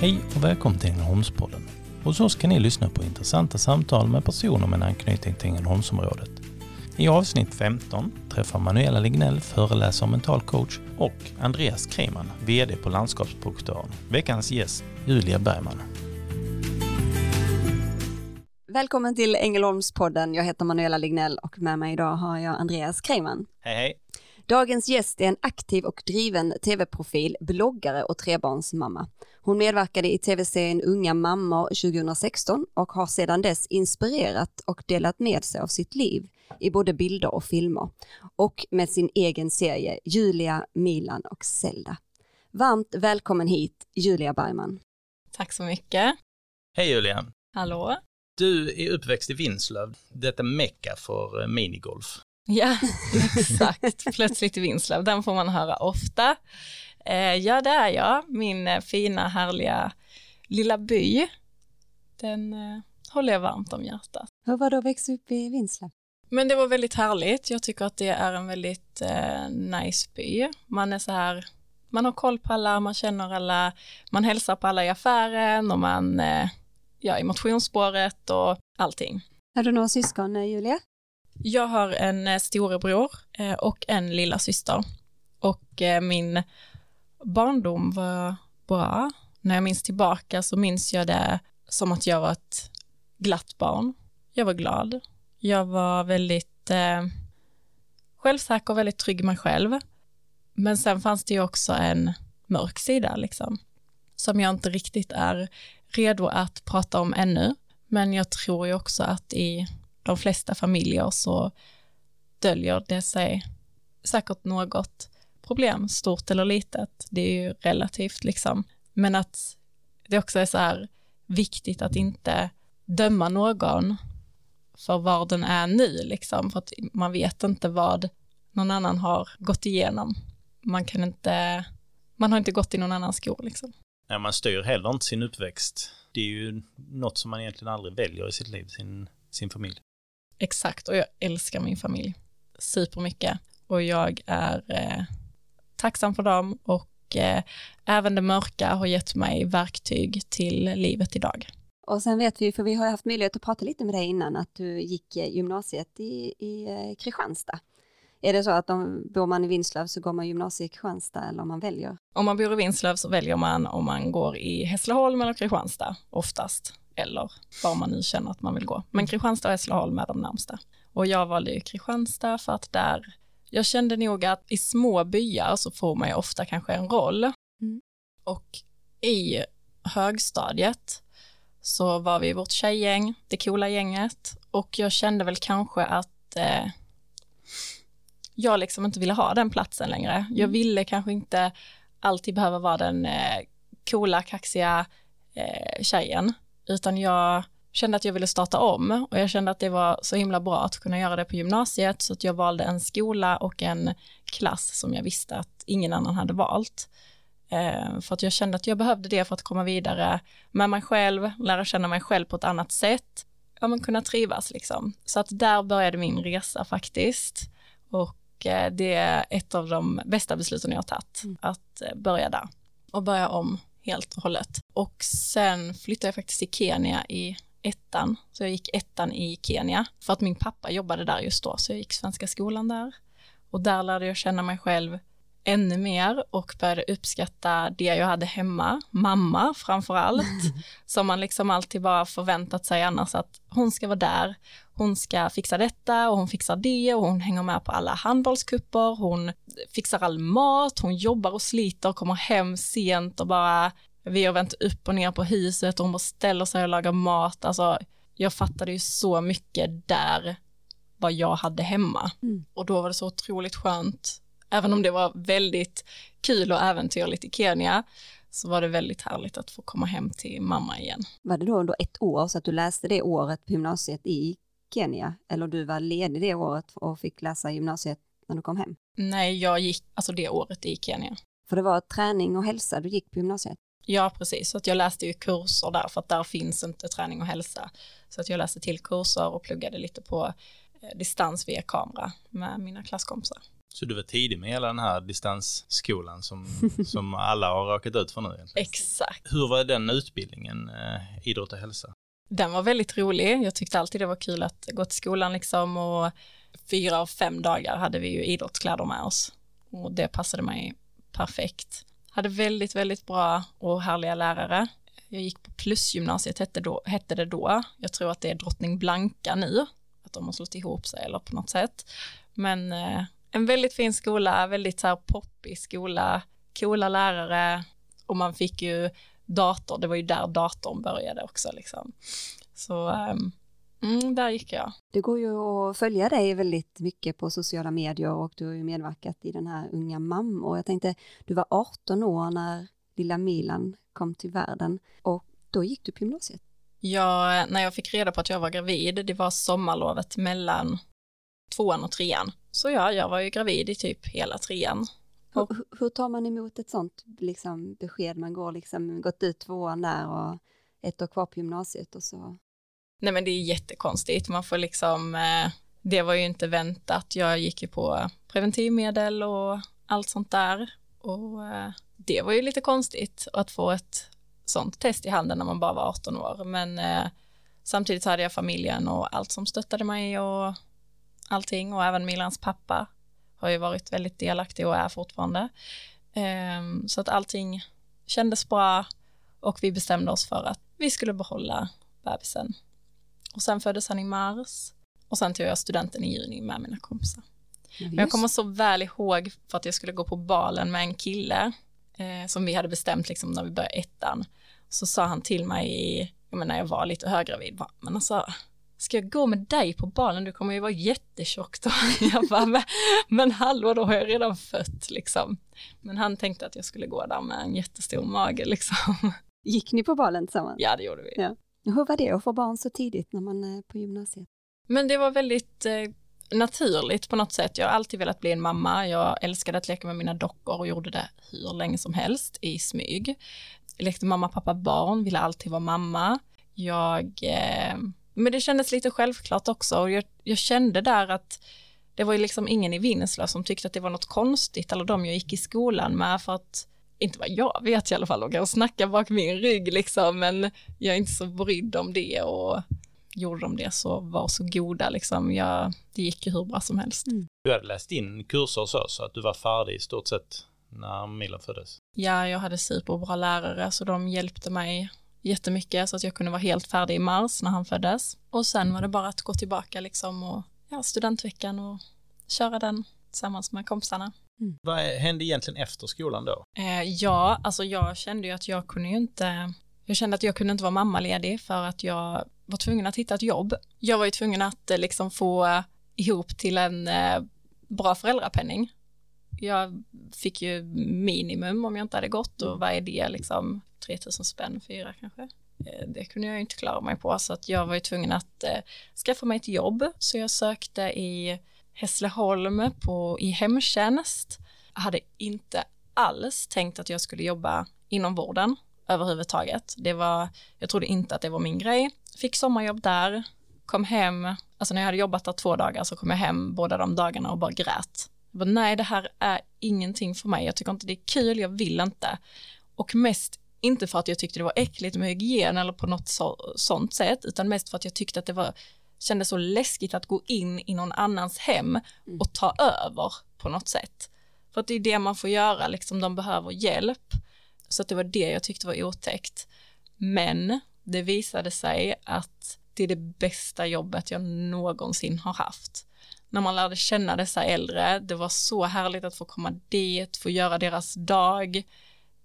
Hej och välkommen till Ängelholmspodden. Hos oss kan ni lyssna på intressanta samtal med personer med en anknytning till Ängelholmsområdet. I avsnitt 15 träffar Manuela Lignell, föreläsare och mental coach och Andreas Kreman, VD på Landskapsprojektören. Veckans gäst, Julia Bergman. Välkommen till Ängelholmspodden. Jag heter Manuela Lignell och med mig idag har jag Andreas Kreiman. Hej hej! Dagens gäst är en aktiv och driven tv-profil, bloggare och trebarnsmamma. Hon medverkade i tv-serien Unga mammor 2016 och har sedan dess inspirerat och delat med sig av sitt liv i både bilder och filmer. Och med sin egen serie Julia, Milan och Zelda. Varmt välkommen hit Julia Bergman. Tack så mycket. Hej Julia! Hallå? Du är uppväxt i Vinslöv, detta mecka för minigolf. Ja, exakt. Plötsligt i Vinslöv, den får man höra ofta. Eh, ja, det är jag. Min eh, fina, härliga lilla by. Den eh, håller jag varmt om hjärtat. Hur var det att växa upp i Vinslöv? Men det var väldigt härligt. Jag tycker att det är en väldigt eh, nice by. Man är så här, man har koll på alla, man känner alla, man hälsar på alla i affären och man, eh, ja, i motionsspåret och allting. Har du några syskon, eh, Julia? Jag har en eh, storebror eh, och en lilla syster. Och eh, min barndom var bra. När jag minns tillbaka så minns jag det som att jag var ett glatt barn. Jag var glad. Jag var väldigt eh, självsäker och väldigt trygg i mig själv. Men sen fanns det ju också en mörk sida liksom, som jag inte riktigt är redo att prata om ännu. Men jag tror ju också att i de flesta familjer så döljer det sig säkert något problem, stort eller litet. Det är ju relativt liksom. Men att det också är så här viktigt att inte döma någon för var den är nu liksom, för att man vet inte vad någon annan har gått igenom. Man kan inte, man har inte gått i någon annans skor liksom. Nej, man styr heller inte sin uppväxt. Det är ju något som man egentligen aldrig väljer i sitt liv, sin, sin familj. Exakt, och jag älskar min familj supermycket. Och jag är eh, tacksam för dem och eh, även det mörka har gett mig verktyg till livet idag. Och sen vet vi, för vi har haft möjlighet att prata lite med dig innan, att du gick eh, gymnasiet i, i eh, Kristianstad. Är det så att om bor man i Vinslöv så går man gymnasiet i Kristianstad eller om man väljer? Om man bor i Vinslöv så väljer man om man går i Hässleholm eller Kristianstad oftast eller var man nu känner att man vill gå. Men Kristianstad och Hässleholm är de närmsta. Och jag valde ju Kristianstad för att där, jag kände nog att i små byar så får man ju ofta kanske en roll. Mm. Och i högstadiet så var vi vårt tjejgäng, det coola gänget, och jag kände väl kanske att eh, jag liksom inte ville ha den platsen längre. Jag mm. ville kanske inte alltid behöva vara den eh, coola, kaxiga eh, tjejen, utan jag kände att jag ville starta om och jag kände att det var så himla bra att kunna göra det på gymnasiet så att jag valde en skola och en klass som jag visste att ingen annan hade valt. Eh, för att jag kände att jag behövde det för att komma vidare med mig själv, lära känna mig själv på ett annat sätt, ja men kunna trivas liksom. Så att där började min resa faktiskt och eh, det är ett av de bästa besluten jag har tagit, mm. att eh, börja där och börja om helt och hållet. Och sen flyttade jag faktiskt till Kenya i ettan, så jag gick ettan i Kenya. För att min pappa jobbade där just då, så jag gick svenska skolan där. Och där lärde jag känna mig själv ännu mer och började uppskatta det jag hade hemma, mamma framför allt, som man liksom alltid bara förväntat sig annars att hon ska vara där, hon ska fixa detta och hon fixar det och hon hänger med på alla handbollskupper, hon fixar all mat, hon jobbar och sliter, kommer hem sent och bara vi har vänt upp och ner på huset och hon bara ställer sig och lagar mat, alltså jag fattade ju så mycket där vad jag hade hemma mm. och då var det så otroligt skönt även om det var väldigt kul och äventyrligt i Kenya, så var det väldigt härligt att få komma hem till mamma igen. Var det då under ett år så att du läste det året på gymnasiet i Kenya, eller du var ledig det året och fick läsa gymnasiet när du kom hem? Nej, jag gick alltså det året i Kenya. För det var träning och hälsa du gick på gymnasiet? Ja, precis. Så att jag läste ju kurser där, för att där finns inte träning och hälsa. Så att jag läste till kurser och pluggade lite på eh, distans via kamera med mina klasskompisar. Så du var tidig med hela den här distansskolan som, som alla har råkat ut för nu? Egentligen. Exakt. Hur var den utbildningen, eh, idrott och hälsa? Den var väldigt rolig. Jag tyckte alltid det var kul att gå till skolan liksom och fyra av fem dagar hade vi ju idrottskläder med oss och det passade mig perfekt. Hade väldigt, väldigt bra och härliga lärare. Jag gick på plusgymnasiet hette, då, hette det då. Jag tror att det är Drottning Blanka nu, att de har slått ihop sig eller på något sätt. Men eh, en väldigt fin skola, väldigt så här poppig skola, coola lärare och man fick ju dator, det var ju där datorn började också liksom. Så um, mm, där gick jag. Det går ju att följa dig väldigt mycket på sociala medier och du har ju medverkat i den här Unga mamma och jag tänkte, du var 18 år när lilla Milan kom till världen och då gick du på gymnasiet. Ja, när jag fick reda på att jag var gravid, det var sommarlovet mellan tvåan och trean. Så ja, jag var ju gravid i typ hela trean. Hur, hur tar man emot ett sånt liksom, besked? Man går liksom, gått ut tvåan där och ett år kvar på gymnasiet och så. Nej men det är jättekonstigt, man får liksom, eh, det var ju inte väntat, jag gick ju på preventivmedel och allt sånt där. Och eh, det var ju lite konstigt att få ett sånt test i handen när man bara var 18 år, men eh, samtidigt hade jag familjen och allt som stöttade mig och allting. Och även Milans pappa har ju varit väldigt delaktig och är fortfarande. Ehm, så att allting kändes bra och vi bestämde oss för att vi skulle behålla bebisen. Och sen föddes han i mars och sen tog jag studenten i juni med mina kompisar. Ja, Men jag kommer så väl ihåg för att jag skulle gå på balen med en kille eh, som vi hade bestämt liksom när vi började ettan. Så sa han till mig i, jag menar, när jag var lite höggravid, men alltså ska jag gå med dig på balen, du kommer ju vara jättetjock då. Jag bara, men, men hallå, då har jag redan fött liksom. Men han tänkte att jag skulle gå där med en jättestor mage liksom. Gick ni på balen tillsammans? Ja, det gjorde vi. Ja. Hur var det att få barn så tidigt när man är på gymnasiet? Men det var väldigt eh, naturligt på något sätt. Jag har alltid velat bli en mamma. Jag älskade att leka med mina dockor och gjorde det hur länge som helst i smyg. Jag lekte mamma, pappa, barn, ville alltid vara mamma. Jag eh, men det kändes lite självklart också och jag, jag kände där att det var ju liksom ingen i Vinslöv som tyckte att det var något konstigt eller de jag gick i skolan med för att inte vad jag vet i alla fall, de kan snacka bak min rygg liksom, men jag är inte så brydd om det och gjorde de det så var så goda liksom. Jag, det gick ju hur bra som helst. Mm. Du hade läst in kurser och så, så att du var färdig i stort sett när Milan föddes? Ja, jag hade superbra lärare så de hjälpte mig jättemycket så att jag kunde vara helt färdig i mars när han föddes. Och sen var det bara att gå tillbaka liksom och ja, studentveckan och köra den tillsammans med kompisarna. Mm. Vad hände egentligen efter skolan då? Eh, ja, alltså jag kände ju att jag kunde ju inte, jag kände att jag kunde inte vara mammaledig för att jag var tvungen att hitta ett jobb. Jag var ju tvungen att eh, liksom få ihop till en eh, bra föräldrapenning. Jag fick ju minimum om jag inte hade gått och vad är det liksom 3000 spänn, fyra kanske. Eh, det kunde jag inte klara mig på så att jag var ju tvungen att skaffa mig ett jobb så jag sökte i Hässleholm på, i hemtjänst. Jag hade inte alls tänkt att jag skulle jobba inom vården överhuvudtaget. Det var, jag trodde inte att det var min grej. Fick sommarjobb där, kom hem, alltså när jag hade jobbat där två dagar så kom jag hem båda de dagarna och bara grät. Jag bara, nej, det här är ingenting för mig. Jag tycker inte det är kul, jag vill inte. Och mest inte för att jag tyckte det var äckligt med hygien eller på något så, sånt sätt, utan mest för att jag tyckte att det var, kändes så läskigt att gå in i någon annans hem mm. och ta över på något sätt. För att det är det man får göra, liksom de behöver hjälp. Så att det var det jag tyckte var otäckt. Men det visade sig att det är det bästa jobbet jag någonsin har haft. När man lärde känna dessa äldre, det var så härligt att få komma dit, få göra deras dag,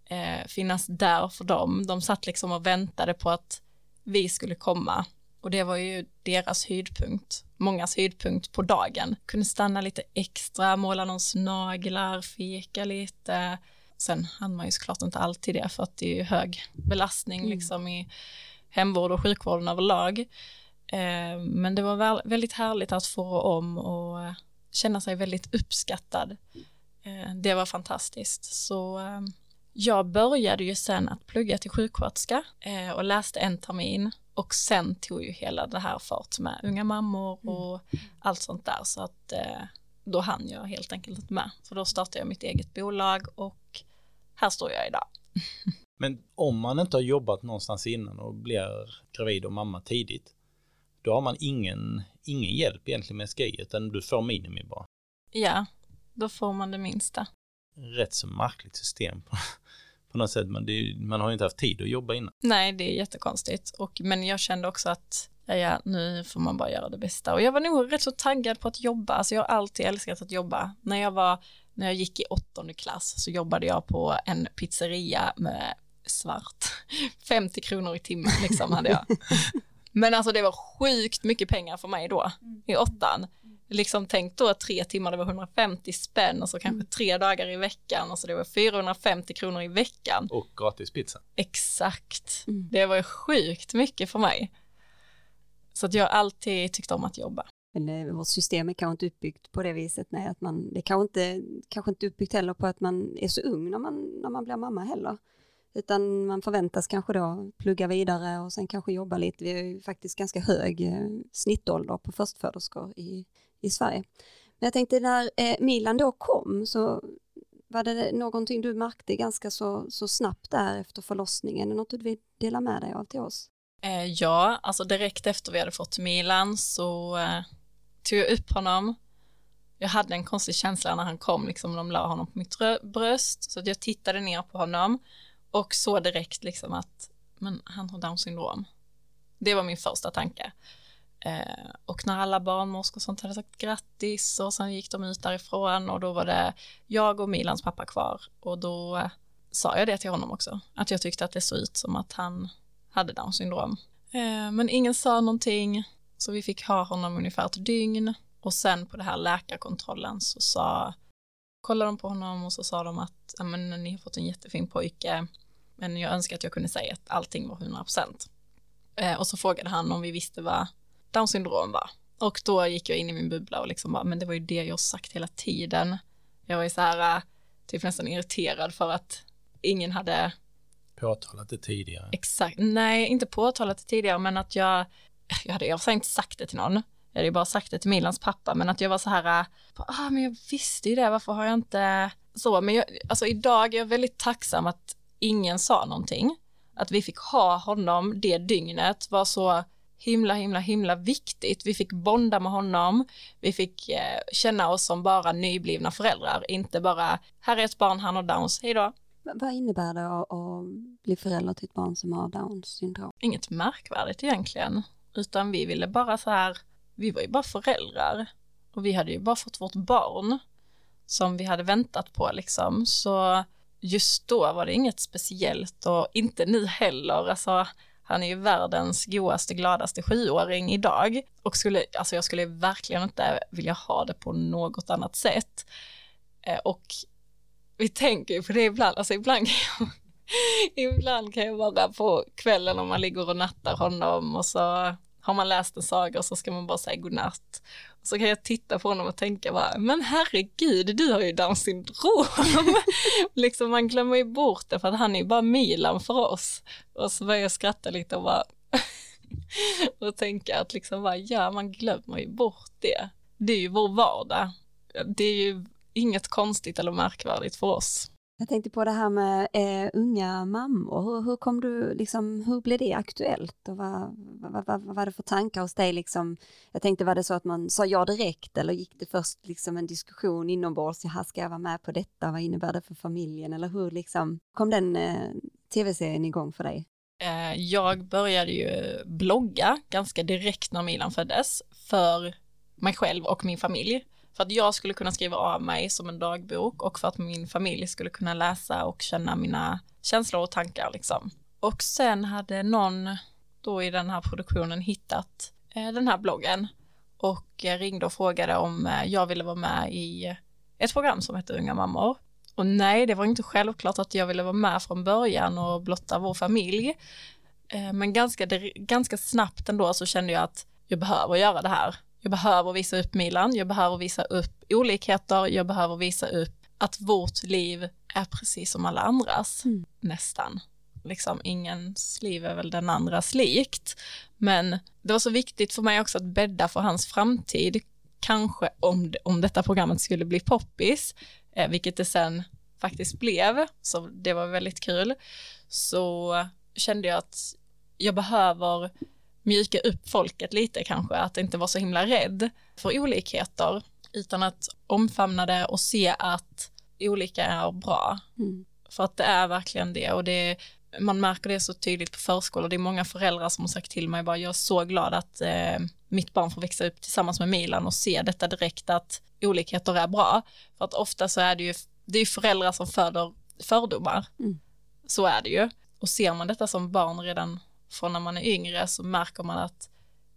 eh, finnas där för dem. De satt liksom och väntade på att vi skulle komma och det var ju deras höjdpunkt, mångas höjdpunkt på dagen. Kunde stanna lite extra, måla någons naglar, fika lite. Sen hann man ju såklart inte alltid det för att det är ju hög belastning mm. liksom i hemvård och sjukvården överlag. Eh, men det var väldigt härligt att få om och känna sig väldigt uppskattad. Eh, det var fantastiskt. Så eh, jag började ju sen att plugga till sjuksköterska och läste en termin och sen tog ju hela det här fart med unga mammor mm. och mm. allt sånt där så att eh, då hann jag helt enkelt inte med. För då startade jag mitt eget bolag och här står jag idag. Men om man inte har jobbat någonstans innan och blir gravid och mamma tidigt, då har man ingen, ingen hjälp egentligen med SGI, utan du får minimi bara. Ja, då får man det minsta. Rätt så märkligt system på, något sätt, men det, man har ju inte haft tid att jobba innan. Nej, det är jättekonstigt. Och, men jag kände också att ja, ja, nu får man bara göra det bästa. Och jag var nog rätt så taggad på att jobba, alltså jag har alltid älskat att jobba. När jag var, när jag gick i åttonde klass så jobbade jag på en pizzeria med svart. 50 kronor i timmen liksom hade jag. Men alltså det var sjukt mycket pengar för mig då i åttan. Liksom tänk då tre timmar, det var 150 spänn och så kanske mm. tre dagar i veckan och så det var 450 kronor i veckan. Och gratis pizza. Exakt. Mm. Det var sjukt mycket för mig. Så att jag alltid tyckt om att jobba. Men eh, vårt system är kanske inte uppbyggt på det viset, nej, att man, det kanske inte, kanske inte uppbyggt heller på att man är så ung när man, när man blir mamma heller. Utan man förväntas kanske då plugga vidare och sen kanske jobba lite. Vi har ju faktiskt ganska hög eh, snittålder på förstföderskor i, i Sverige. Men jag tänkte när eh, Milan då kom så var det någonting du märkte ganska så, så snabbt där efter förlossningen? Är det något du vill dela med dig av till oss? Eh, ja, alltså direkt efter vi hade fått Milan så eh, tog jag upp honom. Jag hade en konstig känsla när han kom, liksom de la honom på mitt bröst, så att jag tittade ner på honom och såg direkt liksom att men han har down syndrom. Det var min första tanke. Eh, och när alla barnmorskor och sånt hade sagt grattis och sen gick de ut därifrån och då var det jag och Milans pappa kvar och då eh, sa jag det till honom också, att jag tyckte att det såg ut som att han hade down syndrom. Eh, men ingen sa någonting, så vi fick ha honom ungefär ett dygn och sen på det här läkarkontrollen så sa, kollade de på honom och så sa de att men, ni har fått en jättefin pojke, men jag önskar att jag kunde säga att allting var 100 procent. Eh, och så frågade han om vi visste vad down syndrom var. Och då gick jag in i min bubbla och liksom bara, men det var ju det jag sagt hela tiden. Jag var ju så här, eh, typ nästan irriterad för att ingen hade påtalat det tidigare. Exakt, nej inte påtalat det tidigare men att jag, jag hade jag inte sagt det till någon. Jag hade ju bara sagt det till Milans pappa men att jag var så här, äh, ah, men jag visste ju det, varför har jag inte så, men jag, alltså idag är jag väldigt tacksam att ingen sa någonting. Att vi fick ha honom det dygnet var så himla, himla, himla viktigt. Vi fick bonda med honom, vi fick eh, känna oss som bara nyblivna föräldrar, inte bara här är ett barn, han har downs, hej då. Vad innebär det att, bli förälder till ett barn som har Downs syndrom? Inget märkvärdigt egentligen, utan vi ville bara så här, vi var ju bara föräldrar och vi hade ju bara fått vårt barn som vi hade väntat på liksom, så just då var det inget speciellt och inte nu heller, alltså han är ju världens godaste, gladaste sjuåring idag och skulle, alltså jag skulle verkligen inte vilja ha det på något annat sätt. Eh, och vi tänker ju på det ibland, alltså ibland kan jag, ibland kan jag bara på kvällen om man ligger och nattar honom och så har man läst en saga och så ska man bara säga godnatt. Så kan jag titta på honom och tänka bara, men herregud, du har ju Downs syndrom. liksom man glömmer ju bort det för att han är ju bara Milan för oss. Och så börjar jag skratta lite och bara och tänka att liksom bara, ja, man glömmer ju bort det. Det är ju vår vardag. Det är ju inget konstigt eller märkvärdigt för oss. Jag tänkte på det här med eh, unga mammor. Hur, hur, kom du, liksom, hur blev det aktuellt och vad, vad, vad, vad var det för tankar hos dig? Liksom? Jag tänkte, var det så att man sa ja direkt eller gick det först liksom en diskussion inombords? Här ska jag vara med på detta? Vad innebär det för familjen? Eller hur liksom, kom den eh, tv-serien igång för dig? Eh, jag började ju blogga ganska direkt när Milan föddes för mig själv och min familj. För att jag skulle kunna skriva av mig som en dagbok och för att min familj skulle kunna läsa och känna mina känslor och tankar liksom. Och sen hade någon då i den här produktionen hittat eh, den här bloggen och eh, ringde och frågade om eh, jag ville vara med i ett program som heter Unga mammor. Och nej, det var inte självklart att jag ville vara med från början och blotta vår familj. Eh, men ganska, ganska snabbt ändå så kände jag att jag behöver göra det här. Jag behöver visa upp Milan, jag behöver visa upp olikheter, jag behöver visa upp att vårt liv är precis som alla andras, mm. nästan. Liksom ingens liv är väl den andras likt. Men det var så viktigt för mig också att bädda för hans framtid, kanske om, om detta programmet skulle bli poppis, eh, vilket det sen faktiskt blev, så det var väldigt kul, så kände jag att jag behöver mjuka upp folket lite kanske, att inte vara så himla rädd för olikheter, utan att omfamna det och se att olika är bra. Mm. För att det är verkligen det och det man märker det så tydligt på förskolan. Det är många föräldrar som har sagt till mig bara jag är så glad att eh, mitt barn får växa upp tillsammans med Milan och se detta direkt att olikheter är bra. För att ofta så är det ju, det är föräldrar som föder fördomar. Mm. Så är det ju. Och ser man detta som barn redan från när man är yngre så märker man att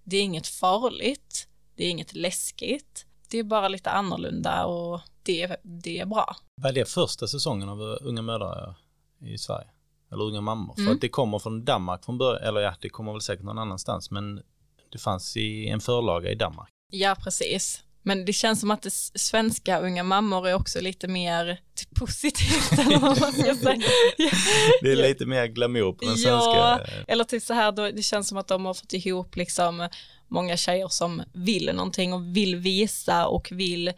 det är inget farligt, det är inget läskigt, det är bara lite annorlunda och det, det är bra. Vad är det första säsongen av Unga mödrar i Sverige? Eller Unga mammor? Mm. För att det kommer från Danmark från början, eller ja, det kommer väl säkert någon annanstans, men det fanns i en förlaga i Danmark. Ja, precis. Men det känns som att det svenska unga mammor är också lite mer typ positivt eller vad man ska säga. det är lite mer glamour på den ja, svenska. eller typ så här, då, det känns som att de har fått ihop liksom många tjejer som vill någonting och vill visa och vill eh,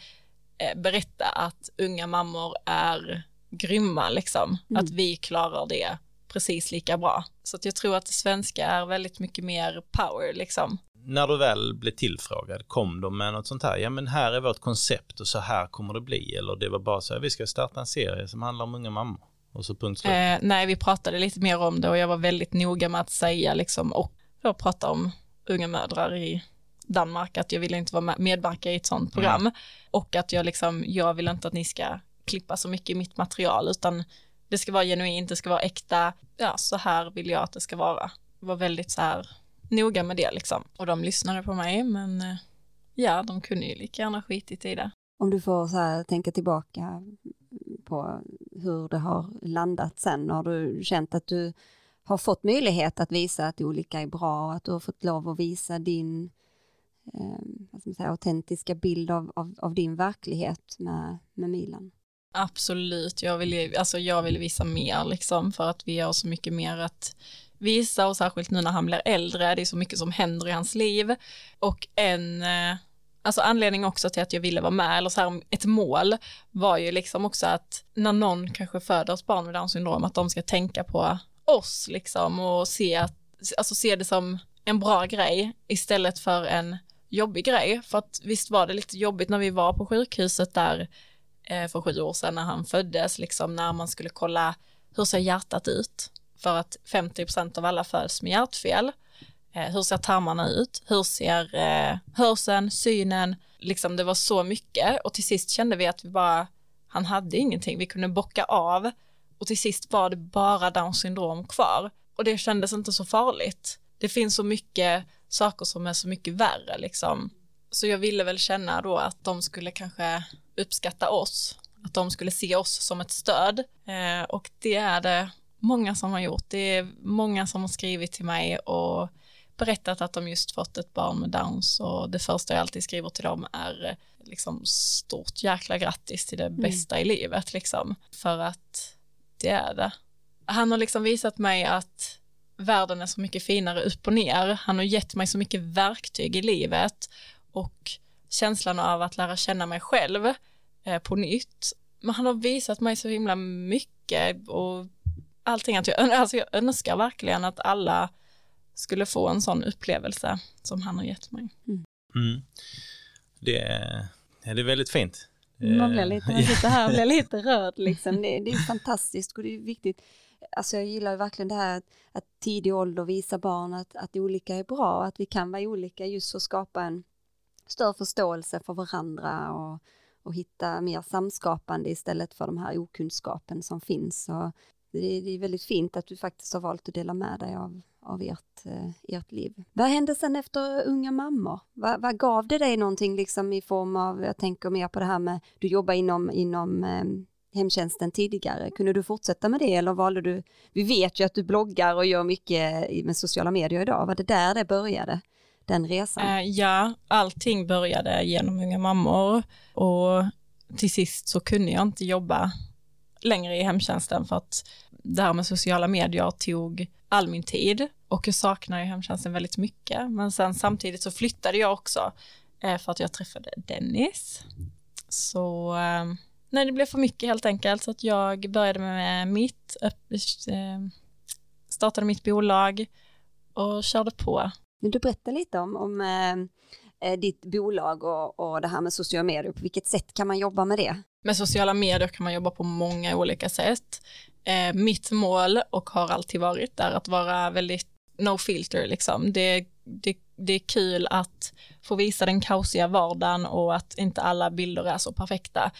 berätta att unga mammor är grymma liksom. Mm. Att vi klarar det precis lika bra. Så att jag tror att det svenska är väldigt mycket mer power liksom när du väl blev tillfrågad, kom de med något sånt här? Ja, men här är vårt koncept och så här kommer det bli. Eller det var bara så här, vi ska starta en serie som handlar om unga mammor. Och så punkt eh, Nej, vi pratade lite mer om det och jag var väldigt noga med att säga liksom och då prata om unga mödrar i Danmark, att jag ville inte vara med, medverka i ett sånt program mm. och att jag liksom, jag vill inte att ni ska klippa så mycket i mitt material utan det ska vara genuint, det ska vara äkta, ja så här vill jag att det ska vara. Det var väldigt så här noga med det liksom. Och de lyssnade på mig, men eh, ja, de kunde ju lika gärna skitit i det. Om du får så här, tänka tillbaka på hur det har landat sen, har du känt att du har fått möjlighet att visa att olika är bra, att du har fått lov att visa din eh, säga, autentiska bild av, av, av, din verklighet med, med Milan? Absolut, jag vill, alltså jag vill visa mer liksom för att vi har så mycket mer att visa och särskilt nu när han blir äldre, det är så mycket som händer i hans liv. Och en, eh, alltså anledning också till att jag ville vara med, eller så här, ett mål var ju liksom också att när någon kanske föder ett barn med Downs syndrom, att de ska tänka på oss liksom och se, att, alltså se det som en bra grej istället för en jobbig grej. För att visst var det lite jobbigt när vi var på sjukhuset där eh, för sju år sedan när han föddes, liksom när man skulle kolla hur ser hjärtat ut? För att 50% av alla föds med hjärtfel. Eh, hur ser tarmarna ut? Hur ser eh, hörseln, synen? Liksom det var så mycket och till sist kände vi att vi bara, han hade ingenting, vi kunde bocka av och till sist var det bara down syndrom kvar och det kändes inte så farligt. Det finns så mycket saker som är så mycket värre liksom. Så jag ville väl känna då att de skulle kanske uppskatta oss, att de skulle se oss som ett stöd eh, och det är det många som har gjort. Det är många som har skrivit till mig och berättat att de just fått ett barn med Downs och det första jag alltid skriver till dem är eh, liksom stort jäkla grattis till det mm. bästa i livet liksom. För att det är det. Han har liksom visat mig att världen är så mycket finare upp och ner. Han har gett mig så mycket verktyg i livet och känslan av att lära känna mig själv eh, på nytt. Men han har visat mig så himla mycket och allting. Att jag, alltså jag önskar verkligen att alla skulle få en sån upplevelse som han har gett mig. Mm. Mm. Det, är, det är väldigt fint. Man blir lite, man sitter här och blir lite rörd liksom. Det, det, är fantastiskt och det är viktigt. Alltså jag gillar verkligen det här att, att tidig ålder visa barn att, att olika är bra, att vi kan vara olika just för att skapa en större förståelse för varandra och, och hitta mer samskapande istället för de här okunskapen som finns. Och det är, det är väldigt fint att du faktiskt har valt att dela med dig av, av ert, eh, ert liv. Vad hände sen efter Unga mammor? Vad, vad gav det dig någonting liksom i form av, jag tänker mer på det här med, du jobbar inom, inom eh, hemtjänsten tidigare. Kunde du fortsätta med det eller valde du, vi vet ju att du bloggar och gör mycket med sociala medier idag, var det där det började? Den resan? Eh, ja, allting började genom Unga mammor och till sist så kunde jag inte jobba längre i hemtjänsten för att det här med sociala medier tog all min tid och jag saknar ju hemtjänsten väldigt mycket. Men sen samtidigt så flyttade jag också eh, för att jag träffade Dennis. Så eh, nej, det blev för mycket helt enkelt så att jag började med mitt, eh, startade mitt bolag och körde på. Vill du berätta lite om, om Eh, ditt bolag och, och det här med sociala medier? På vilket sätt kan man jobba med det? Med sociala medier kan man jobba på många olika sätt. Eh, mitt mål och har alltid varit är att vara väldigt no filter liksom. Det, det, det är kul att få visa den kaosiga vardagen och att inte alla bilder är så perfekta.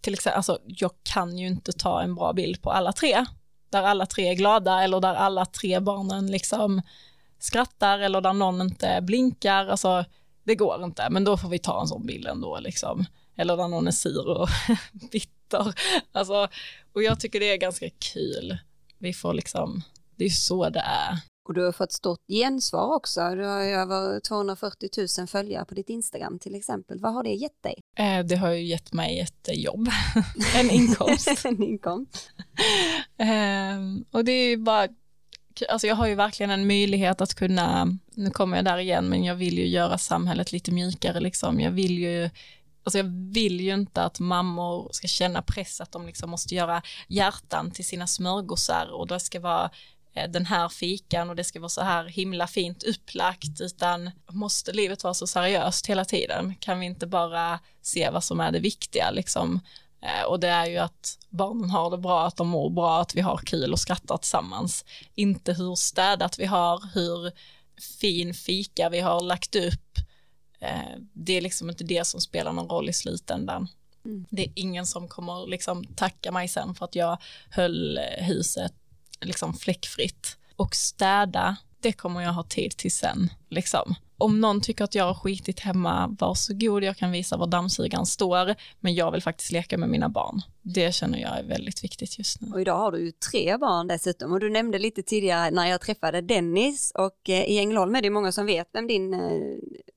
Till exempel, alltså jag kan ju inte ta en bra bild på alla tre, där alla tre är glada eller där alla tre barnen liksom skrattar eller där någon inte blinkar, alltså det går inte, men då får vi ta en sån bild ändå liksom. Eller där någon är sur och bitter. Alltså, och jag tycker det är ganska kul. Vi får liksom, det är så det är. Och du har fått stort gensvar också. Du har ju över 240 000 följare på ditt Instagram till exempel. Vad har det gett dig? Eh, det har ju gett mig ett jobb, en inkomst. en inkomst. Ehm, och det är ju bara, alltså jag har ju verkligen en möjlighet att kunna, nu kommer jag där igen, men jag vill ju göra samhället lite mjukare liksom. Jag vill ju Alltså jag vill ju inte att mammor ska känna press att de liksom måste göra hjärtan till sina smörgåsar och det ska vara eh, den här fikan och det ska vara så här himla fint upplagt utan måste livet vara så seriöst hela tiden? Kan vi inte bara se vad som är det viktiga liksom? Eh, och det är ju att barnen har det bra, att de mår bra, att vi har kul och skrattar tillsammans. Inte hur städat vi har, hur fin fika vi har lagt upp. Eh, det är liksom inte det som spelar någon roll i slutändan. Mm. Det är ingen som kommer liksom tacka mig sen för att jag höll huset liksom fläckfritt. Och städa, det kommer jag ha tid till sen. Liksom. Om någon tycker att jag har skitit hemma, varsågod, jag kan visa var dammsugaren står, men jag vill faktiskt leka med mina barn. Det känner jag är väldigt viktigt just nu. Och idag har du ju tre barn dessutom och du nämnde lite tidigare när jag träffade Dennis och eh, i Ängelholm är det många som vet vem din eh,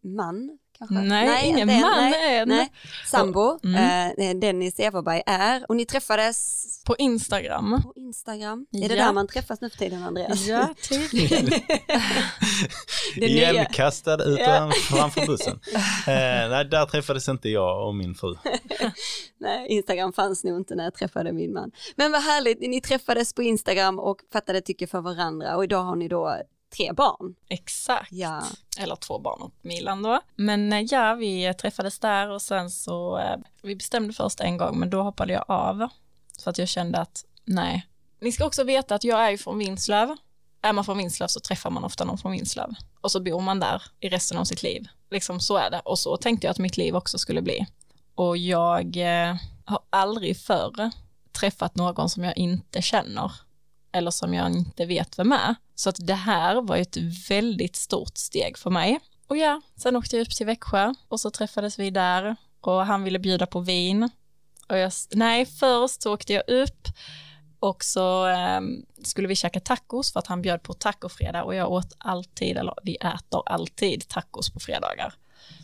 man kanske? Nej, nej ingen man nej, än. Nej. Sambo, mm. eh, Dennis Everberg är och ni träffades på Instagram. På Instagram. Är det där man träffas nu för tiden Andreas? Ja, tydligen. Igenkastad utan framför bussen. Eh, nej, där träffades inte jag och min fru. nej, Instagram fanns nog inte när jag träffade min man. Men vad härligt, ni träffades på Instagram och fattade tycke för varandra och idag har ni då tre barn. Exakt, ja. eller två barn och Milan då. Men eh, ja, vi träffades där och sen så, eh, vi bestämde först en gång men då hoppade jag av. Så att jag kände att nej. Ni ska också veta att jag är ju från Vinslöv. Är man från Vinslöv så träffar man ofta någon från Vinslöv. Och så bor man där i resten av sitt liv. Liksom så är det. Och så tänkte jag att mitt liv också skulle bli. Och jag eh, har aldrig förr träffat någon som jag inte känner eller som jag inte vet vem är. Så att det här var ett väldigt stort steg för mig. Och ja, sen åkte jag upp till Växjö och så träffades vi där och han ville bjuda på vin. Och jag, nej, först så åkte jag upp och så eh, skulle vi käka tacos för att han bjöd på tacofredag och jag åt alltid, eller vi äter alltid tacos på fredagar.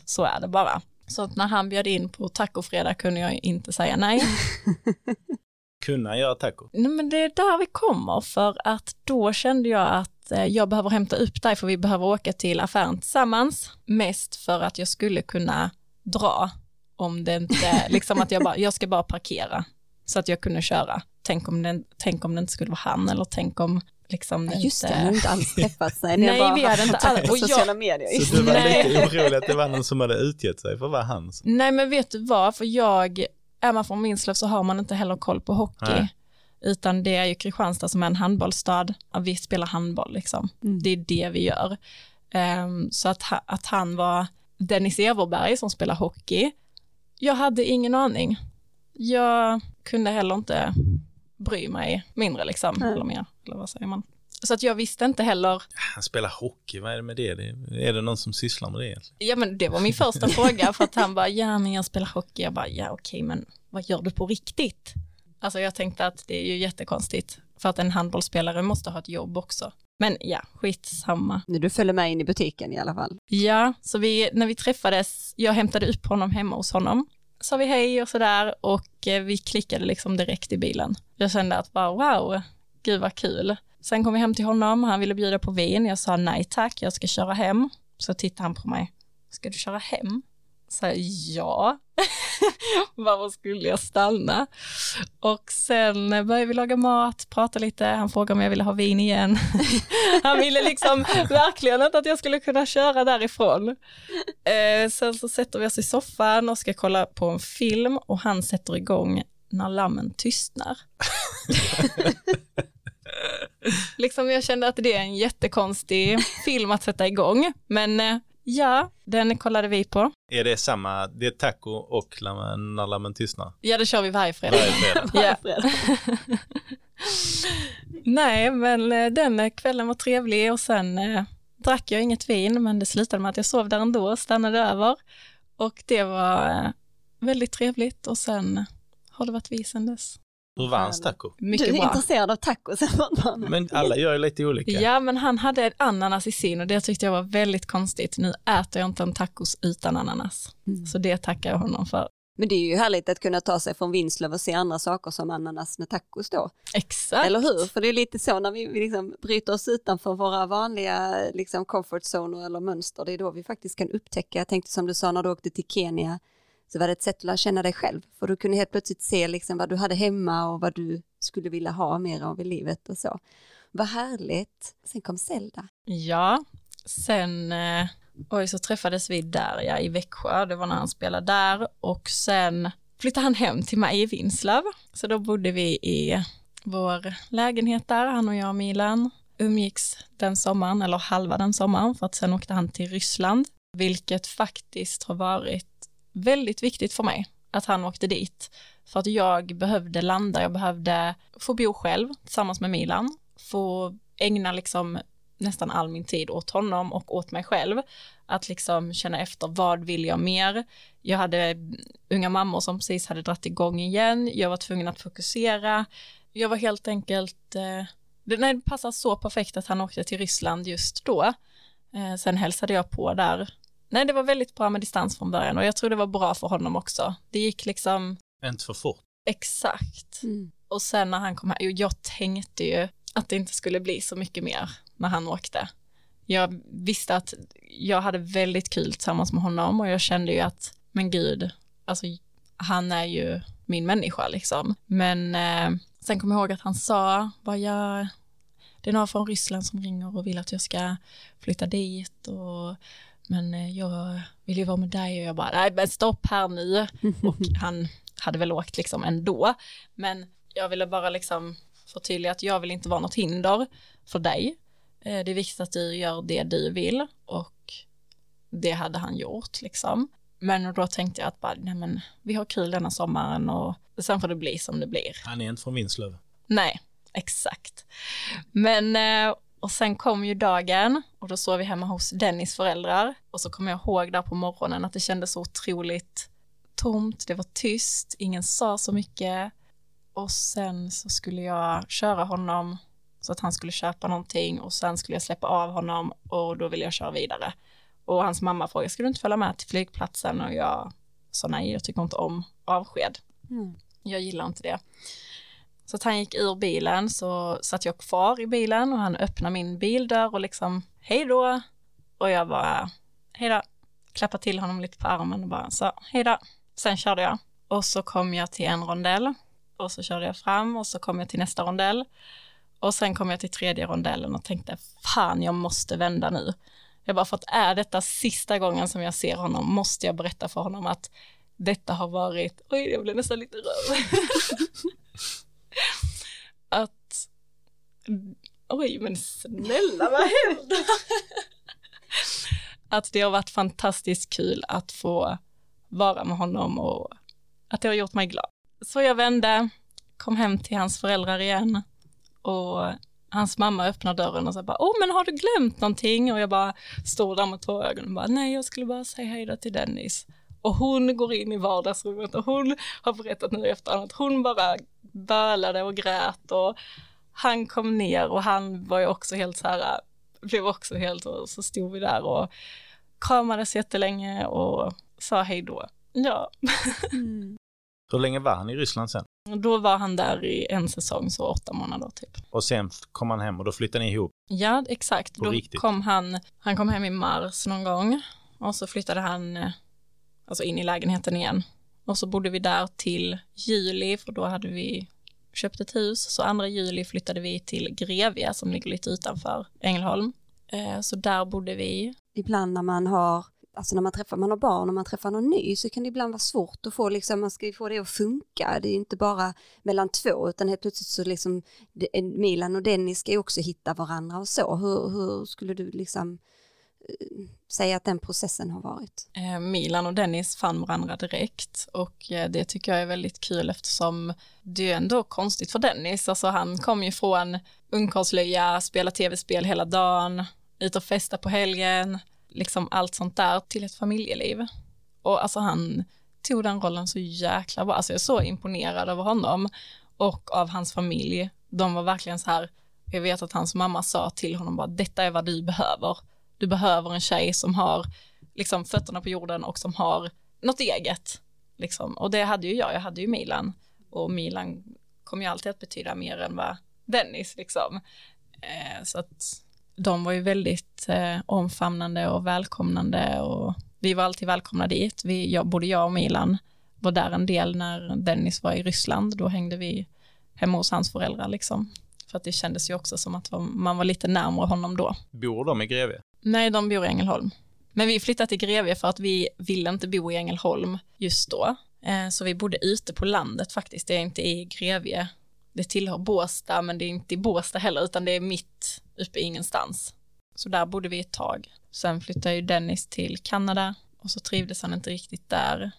Så är det bara. Så att när han bjöd in på tacofredag kunde jag inte säga nej. kunna göra taco? Nej, men det är där vi kommer för att då kände jag att eh, jag behöver hämta upp dig för vi behöver åka till affären tillsammans. Mest för att jag skulle kunna dra om det inte, liksom att jag bara, jag ska bara parkera så att jag kunde köra. Tänk om det, tänk om det inte skulle vara han eller tänk om liksom ja, just det, inte... ni har inte alls träffats. Nej, nej vi hade inte alls. Och sociala medier. Så du var nej. lite orolig att det var någon som hade utgett sig för att vara han? Nej men vet du vad, för jag är man från Minslöv så har man inte heller koll på hockey. Nej. Utan det är ju Kristianstad som är en handbollsstad. Vi spelar handboll liksom. Mm. Det är det vi gör. Um, så att, att han var Dennis Everberg som spelar hockey. Jag hade ingen aning. Jag kunde heller inte bry mig mindre liksom, Nej. eller mer, eller vad säger man? Så att jag visste inte heller. Han spelar hockey, vad är det med det? Är det någon som sysslar med det? Egentligen? Ja men det var min första fråga för att han bara, ja men jag spelar hockey. Jag bara, ja okej men vad gör du på riktigt? Alltså jag tänkte att det är ju jättekonstigt för att en handbollsspelare måste ha ett jobb också. Men ja, skitsamma. Du följde med in i butiken i alla fall. Ja, så vi, när vi träffades, jag hämtade upp honom hemma hos honom, sa vi hej och sådär och eh, vi klickade liksom direkt i bilen. Jag kände att bara wow, gud vad kul. Sen kom vi hem till honom, han ville bjuda på vin, jag sa nej tack, jag ska köra hem. Så tittade han på mig, ska du köra hem? Så här, ja, varför skulle jag stanna? Och sen började vi laga mat, prata lite, han frågade om jag ville ha vin igen. han ville liksom verkligen inte att jag skulle kunna köra därifrån. Eh, sen så sätter vi oss i soffan och ska kolla på en film och han sätter igång När lammen tystnar. liksom jag kände att det är en jättekonstig film att sätta igång, men eh, Ja, den kollade vi på. Är det samma, det är taco och när lammen tystnar? Ja, det kör vi varje fredag. Varje fredag. Ja. Nej, men eh, den kvällen var trevlig och sen eh, drack jag inget vin, men det slutade med att jag sov där ändå och stannade över. Och det var eh, väldigt trevligt och sen har det varit vi sen dess. Hur var hans taco? Mycket du är bra. intresserad av tacos Men alla gör ju lite olika. Ja, men han hade ananas i sin och det tyckte jag var väldigt konstigt. Nu äter jag inte en tacos utan ananas. Mm. Så det tackar jag honom för. Men det är ju härligt att kunna ta sig från Vinslöv och se andra saker som ananas med tacos då. Exakt. Eller hur? För det är lite så när vi, vi liksom bryter oss utanför våra vanliga liksom comfort zoner eller mönster, det är då vi faktiskt kan upptäcka, jag tänkte som du sa när du åkte till Kenya, så var det ett sätt att lära känna dig själv. För du kunde helt plötsligt se liksom vad du hade hemma och vad du skulle vilja ha mer av i livet och så. Vad härligt. Sen kom Zelda. Ja, sen eh, oj, så träffades vi där ja, i Växjö. Det var när han spelade där och sen flyttade han hem till mig i Vinslöv. Så då bodde vi i vår lägenhet där, han och jag och Milan umgicks den sommaren, eller halva den sommaren, för att sen åkte han till Ryssland, vilket faktiskt har varit väldigt viktigt för mig att han åkte dit. För att jag behövde landa, jag behövde få bo själv tillsammans med Milan, få ägna liksom nästan all min tid åt honom och åt mig själv. Att liksom känna efter vad vill jag mer? Jag hade unga mammor som precis hade dratt igång igen. Jag var tvungen att fokusera. Jag var helt enkelt, eh, det, nej, det passade så perfekt att han åkte till Ryssland just då. Eh, sen hälsade jag på där nej, det var väldigt bra med distans från början och jag tror det var bra för honom också. Det gick liksom... Inte för fort. Exakt. Mm. Och sen när han kom här, jag tänkte ju att det inte skulle bli så mycket mer när han åkte. Jag visste att jag hade väldigt kul tillsammans med honom och jag kände ju att, men gud, alltså han är ju min människa liksom. Men eh, sen kom jag ihåg att han sa, vad jag, det är några från Ryssland som ringer och vill att jag ska flytta dit och men eh, jag vill ju vara med dig och jag bara, nej men stopp här nu. Och han hade väl åkt liksom ändå. Men jag ville bara liksom förtydliga att jag vill inte vara något hinder för dig. Eh, det är viktigt att du gör det du vill och det hade han gjort liksom. Men då tänkte jag att bara, nej men vi har kul denna sommaren och sen får det bli som det blir. Han är inte från Vinslöv. Nej, exakt. Men eh, och sen kom ju dagen och då sov vi hemma hos Dennis föräldrar och så kommer jag ihåg där på morgonen att det kändes så otroligt tomt, det var tyst, ingen sa så mycket och sen så skulle jag köra honom så att han skulle köpa någonting och sen skulle jag släppa av honom och då ville jag köra vidare. Och hans mamma frågade, ska du inte följa med till flygplatsen? Och jag sa nej, jag tycker inte om avsked. Mm. Jag gillar inte det. Så att han gick ur bilen så satt jag kvar i bilen och han öppnade min bildörr och liksom hej då. Och jag bara hej då. Klappade till honom lite på armen och bara sa hej då. Sen körde jag och så kom jag till en rondell och så körde jag fram och så kom jag till nästa rondell och sen kom jag till tredje rondellen och tänkte fan jag måste vända nu. Jag bara för att är detta sista gången som jag ser honom måste jag berätta för honom att detta har varit, oj jag blev nästan lite röd. att, oj men snälla vad händer? att det har varit fantastiskt kul att få vara med honom och att det har gjort mig glad. Så jag vände, kom hem till hans föräldrar igen och hans mamma öppnar dörren och så bara, åh men har du glömt någonting? Och jag bara står där med tårögon och bara, nej jag skulle bara säga hej då till Dennis. Och hon går in i vardagsrummet och hon har berättat nu i efterhand att hon bara bölade och grät och han kom ner och han var ju också helt så här, blev också helt och så stod vi där och kramades jättelänge och sa hej då. Ja. Mm. Hur länge var han i Ryssland sen? Då var han där i en säsong, så åtta månader typ. Och sen kom han hem och då flyttade ni ihop? Ja, exakt. På då riktigt. kom han, han kom hem i mars någon gång och så flyttade han alltså in i lägenheten igen. Och så bodde vi där till juli, för då hade vi köpt ett hus. Så andra juli flyttade vi till Grevia som ligger lite utanför Ängelholm. Eh, så där bodde vi. Ibland när man har alltså när man träffar, man har barn och man träffar någon ny så kan det ibland vara svårt att få liksom, man ska ju få det att funka. Det är inte bara mellan två utan helt plötsligt så liksom Milan och Dennis ska ju också hitta varandra och så. Hur, hur skulle du liksom Eh, säga att den processen har varit? Eh, Milan och Dennis fann varandra direkt och eh, det tycker jag är väldigt kul eftersom det är ändå konstigt för Dennis. Alltså han kom ju från ungkarlslöja, spela tv-spel hela dagen, ut och festa på helgen, liksom allt sånt där till ett familjeliv. Och alltså han tog den rollen så jäkla bra, alltså jag är så imponerad över honom och av hans familj. De var verkligen så här, jag vet att hans mamma sa till honom bara, detta är vad du behöver. Du behöver en tjej som har liksom fötterna på jorden och som har något eget. Liksom. Och det hade ju jag, jag hade ju Milan. Och Milan kom ju alltid att betyda mer än vad Dennis liksom. Eh, så att de var ju väldigt eh, omfamnande och välkomnande och vi var alltid välkomna dit. Vi, jag, både jag och Milan var där en del när Dennis var i Ryssland. Då hängde vi hemma hos hans föräldrar liksom. För att det kändes ju också som att man var lite närmare honom då. Bor de i Grevie? Nej, de bor i Ängelholm. Men vi flyttade till Grevie för att vi ville inte bo i Ängelholm just då. Eh, så vi bodde ute på landet faktiskt, det är inte i Grevie. Det tillhör Båstad, men det är inte i Båstad heller, utan det är mitt uppe i ingenstans. Så där bodde vi ett tag. Sen flyttade ju Dennis till Kanada och så trivdes han inte riktigt där.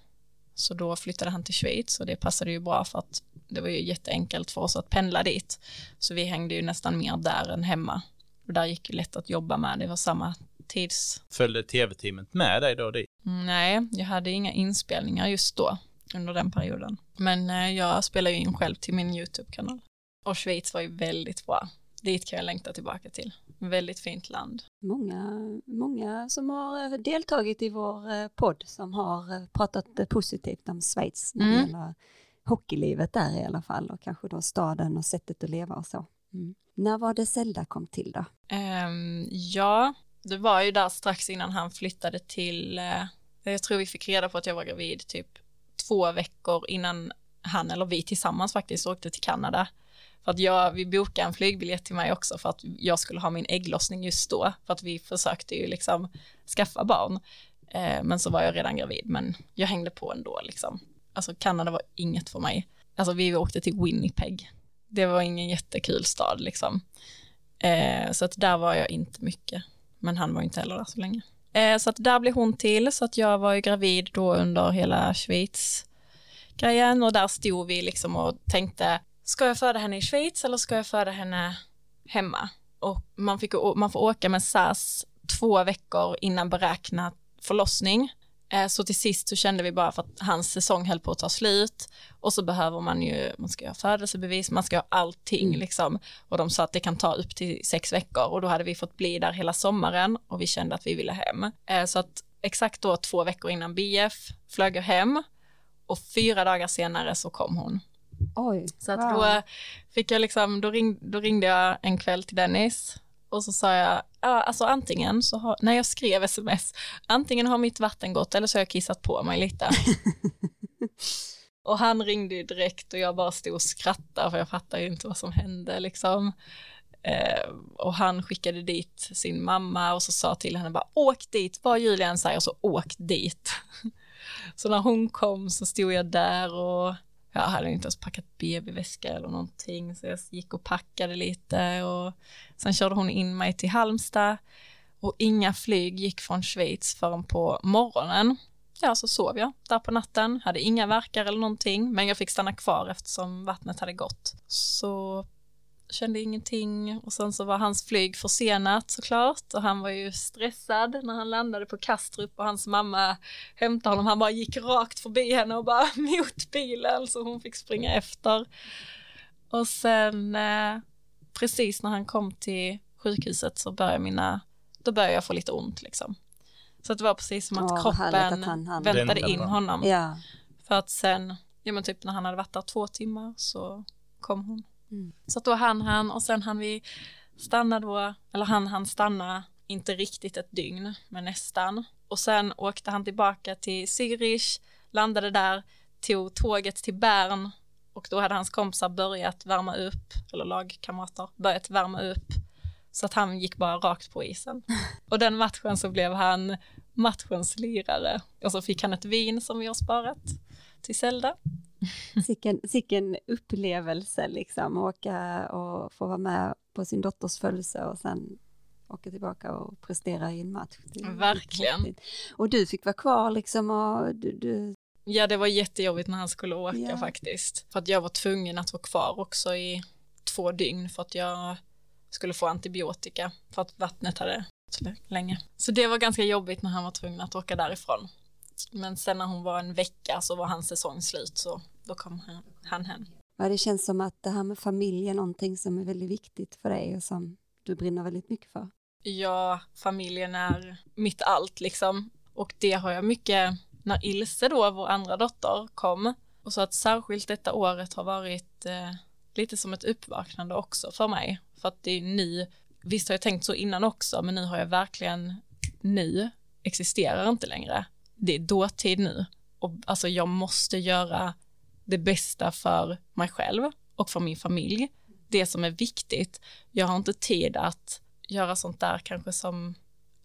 Så då flyttade han till Schweiz och det passade ju bra för att det var ju jätteenkelt för oss att pendla dit. Så vi hängde ju nästan mer där än hemma. Och där gick ju lätt att jobba med, det var samma tids... Följde tv-teamet med dig då dit? Mm, nej, jag hade inga inspelningar just då, under den perioden. Men eh, jag spelar ju in själv till min YouTube-kanal. Och Schweiz var ju väldigt bra dit kan jag längta tillbaka till. Väldigt fint land. Många, många som har eh, deltagit i vår eh, podd som har pratat positivt om Schweiz när det mm. gäller hockeylivet där i alla fall och kanske då staden och sättet att leva och så. Mm. När var det Zelda kom till då? Um, ja, det var ju där strax innan han flyttade till, uh, jag tror vi fick reda på att jag var gravid typ två veckor innan han eller vi tillsammans faktiskt åkte till Kanada. För att jag, vi bokade en flygbiljett till mig också för att jag skulle ha min ägglossning just då. För att vi försökte ju liksom skaffa barn. Eh, men så var jag redan gravid, men jag hängde på ändå liksom. Alltså Kanada var inget för mig. Alltså vi åkte till Winnipeg. Det var ingen jättekul stad liksom. Eh, så att där var jag inte mycket. Men han var inte heller där så länge. Eh, så att där blev hon till, så att jag var ju gravid då under hela Schweiz grejen och där stod vi liksom och tänkte ska jag föda henne i Schweiz eller ska jag föda henne hemma? Och man, fick, man får åka med SAS två veckor innan beräknat förlossning. Eh, så till sist så kände vi bara för att hans säsong höll på att ta slut och så behöver man ju, man ska ha födelsebevis, man ska ha allting mm. liksom. Och de sa att det kan ta upp till sex veckor och då hade vi fått bli där hela sommaren och vi kände att vi ville hem. Eh, så att exakt då två veckor innan BF flög jag hem och fyra dagar senare så kom hon. Oj, så att wow. då fick jag liksom, då, ring, då ringde jag en kväll till Dennis och så sa jag, ja, alltså antingen så har, när jag skrev sms, antingen har mitt vatten gått eller så har jag kissat på mig lite. och han ringde ju direkt och jag bara stod och skrattade för jag fattade ju inte vad som hände liksom. Eh, och han skickade dit sin mamma och så sa till henne bara åk dit, vad Julian säger så åk dit. så när hon kom så stod jag där och jag hade inte ens packat BB-väska eller någonting så jag gick och packade lite och sen körde hon in mig till Halmstad och inga flyg gick från Schweiz förrän på morgonen. Ja, så sov jag där på natten, hade inga verkar eller någonting, men jag fick stanna kvar eftersom vattnet hade gått. Så kände ingenting och sen så var hans flyg försenat såklart och han var ju stressad när han landade på Kastrup och hans mamma hämtade honom. Han bara gick rakt förbi henne och bara mot bilen så hon fick springa efter. Och sen eh, precis när han kom till sjukhuset så började mina, då började jag få lite ont liksom. Så det var precis som att Åh, kroppen att han, han... väntade in honom. Ja. För att sen, ja men typ när han hade varit där två timmar så kom hon. Mm. Så då hann han och sen hann vi stanna då, eller han hann stanna, inte riktigt ett dygn, men nästan. och sen åkte han tillbaka till Zürich, landade där, tog tåget till Bern och då hade hans kompisar börjat värma upp, eller lagkamrater, börjat värma upp så att han gick bara rakt på isen. Och den matchen så blev han matchens lirare och så fick han ett vin som vi har sparat till Zelda. Sicken, sicken upplevelse liksom, åka och få vara med på sin dotters födelse och sen åka tillbaka och prestera i en match. Verkligen. Och du fick vara kvar liksom och du, du... Ja, det var jättejobbigt när han skulle åka ja. faktiskt. För att jag var tvungen att vara kvar också i två dygn för att jag skulle få antibiotika för att vattnet hade länge. Så det var ganska jobbigt när han var tvungen att åka därifrån. Men sen när hon var en vecka så var hans säsong slut så då kom han, han hem. Ja, det känns som att det här med familj är någonting som är väldigt viktigt för dig och som du brinner väldigt mycket för. Ja, familjen är mitt allt liksom. Och det har jag mycket när Ilse då, vår andra dotter, kom. Och så att särskilt detta året har varit eh, lite som ett uppvaknande också för mig. För att det är nu, visst har jag tänkt så innan också, men nu har jag verkligen, nu existerar inte längre. Det är dåtid nu. Och alltså jag måste göra det bästa för mig själv och för min familj. Det som är viktigt. Jag har inte tid att göra sånt där kanske som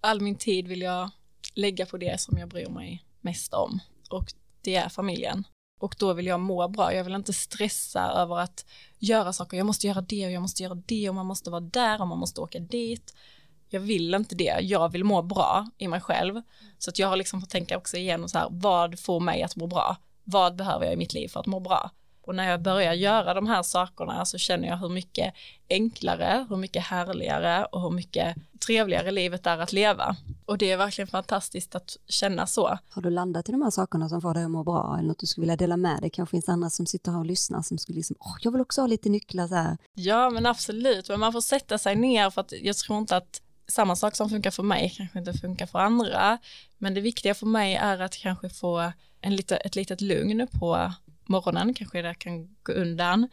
all min tid vill jag lägga på det som jag bryr mig mest om och det är familjen. Och då vill jag må bra, jag vill inte stressa över att göra saker, jag måste göra det och jag måste göra det och man måste vara där och man måste åka dit. Jag vill inte det, jag vill må bra i mig själv. Så att jag har liksom fått tänka också igenom så här, vad får mig att må bra? Vad behöver jag i mitt liv för att må bra? Och när jag börjar göra de här sakerna så känner jag hur mycket enklare, hur mycket härligare och hur mycket trevligare livet är att leva. Och det är verkligen fantastiskt att känna så. Har du landat i de här sakerna som får dig att må bra eller något du skulle vilja dela med dig? kanske finns andra som sitter här och lyssnar som skulle liksom, åh, jag vill också ha lite nycklar så här. Ja, men absolut, men man får sätta sig ner för att jag tror inte att samma sak som funkar för mig kanske inte funkar för andra. Men det viktiga för mig är att kanske få en lite, ett litet lugn på morgonen, kanske det kan gå undan,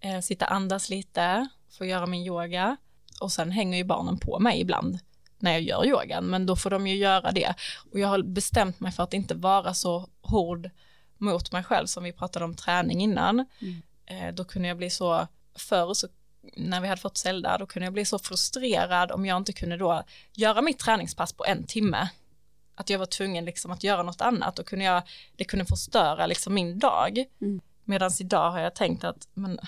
eh, sitta andas lite, få göra min yoga och sen hänger ju barnen på mig ibland när jag gör yogan, men då får de ju göra det. Och jag har bestämt mig för att inte vara så hård mot mig själv som vi pratade om träning innan. Mm. Eh, då kunde jag bli så, förr så när vi hade fått Zelda, då kunde jag bli så frustrerad om jag inte kunde då göra mitt träningspass på en timme att jag var tvungen liksom att göra något annat och kunde jag, det kunde förstöra liksom min dag. Mm. Medan idag har jag tänkt att men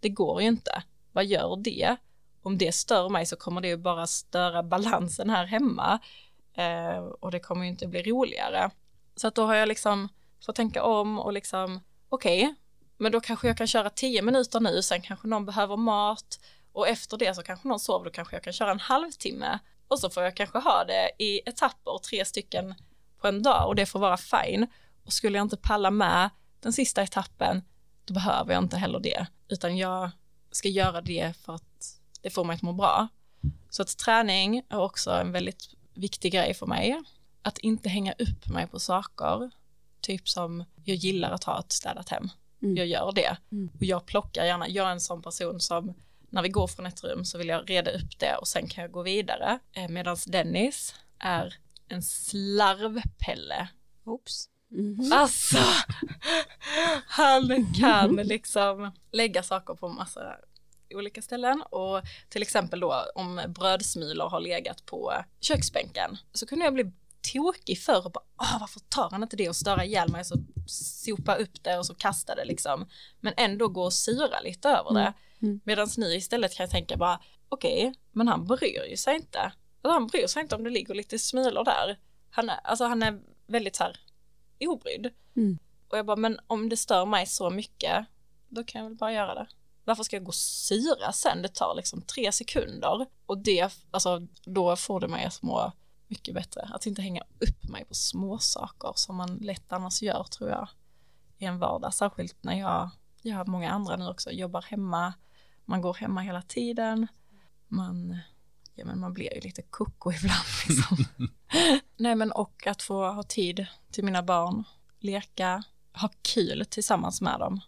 det går ju inte. Vad gör det? Om det stör mig så kommer det ju bara störa balansen här hemma eh, och det kommer ju inte bli roligare. Så att då har jag liksom fått tänka om och liksom okej, okay, men då kanske jag kan köra tio minuter nu, sen kanske någon behöver mat och efter det så kanske någon sover, då kanske jag kan köra en halvtimme och så får jag kanske ha det i etapper, tre stycken på en dag och det får vara fine. Och skulle jag inte palla med den sista etappen, då behöver jag inte heller det, utan jag ska göra det för att det får mig att må bra. Så att träning är också en väldigt viktig grej för mig. Att inte hänga upp mig på saker, typ som jag gillar att ha ett städat hem. Mm. Jag gör det. Mm. Och jag plockar gärna, jag är en sån person som när vi går från ett rum så vill jag reda upp det och sen kan jag gå vidare. Eh, Medan Dennis är en slarvpelle. Oops. Mm. Alltså, han kan liksom lägga saker på massa olika ställen och till exempel då om brödsmulor har legat på köksbänken så kunde jag bli tokig förr och bara Åh, varför tar han inte det och störa ihjäl mig så sopa upp det och så kasta det liksom men ändå gå och sura lite över det. Mm. Mm. Medan nu istället kan jag tänka bara, okej, okay, men han bryr ju sig inte. Alltså han bryr sig inte om det ligger lite smulor där. Han är, alltså han är väldigt så här obrydd. Mm. Och jag bara, men om det stör mig så mycket, då kan jag väl bara göra det. Varför ska jag gå och syra sen? Det tar liksom tre sekunder och det, alltså då får det mig att må mycket bättre. Att inte hänga upp mig på små saker som man lätt annars gör tror jag i en vardag, särskilt när jag, jag har många andra nu också, jobbar hemma, man går hemma hela tiden, man, ja, men man blir ju lite koko ibland liksom. Nej men och att få ha tid till mina barn, leka, ha kul tillsammans med dem,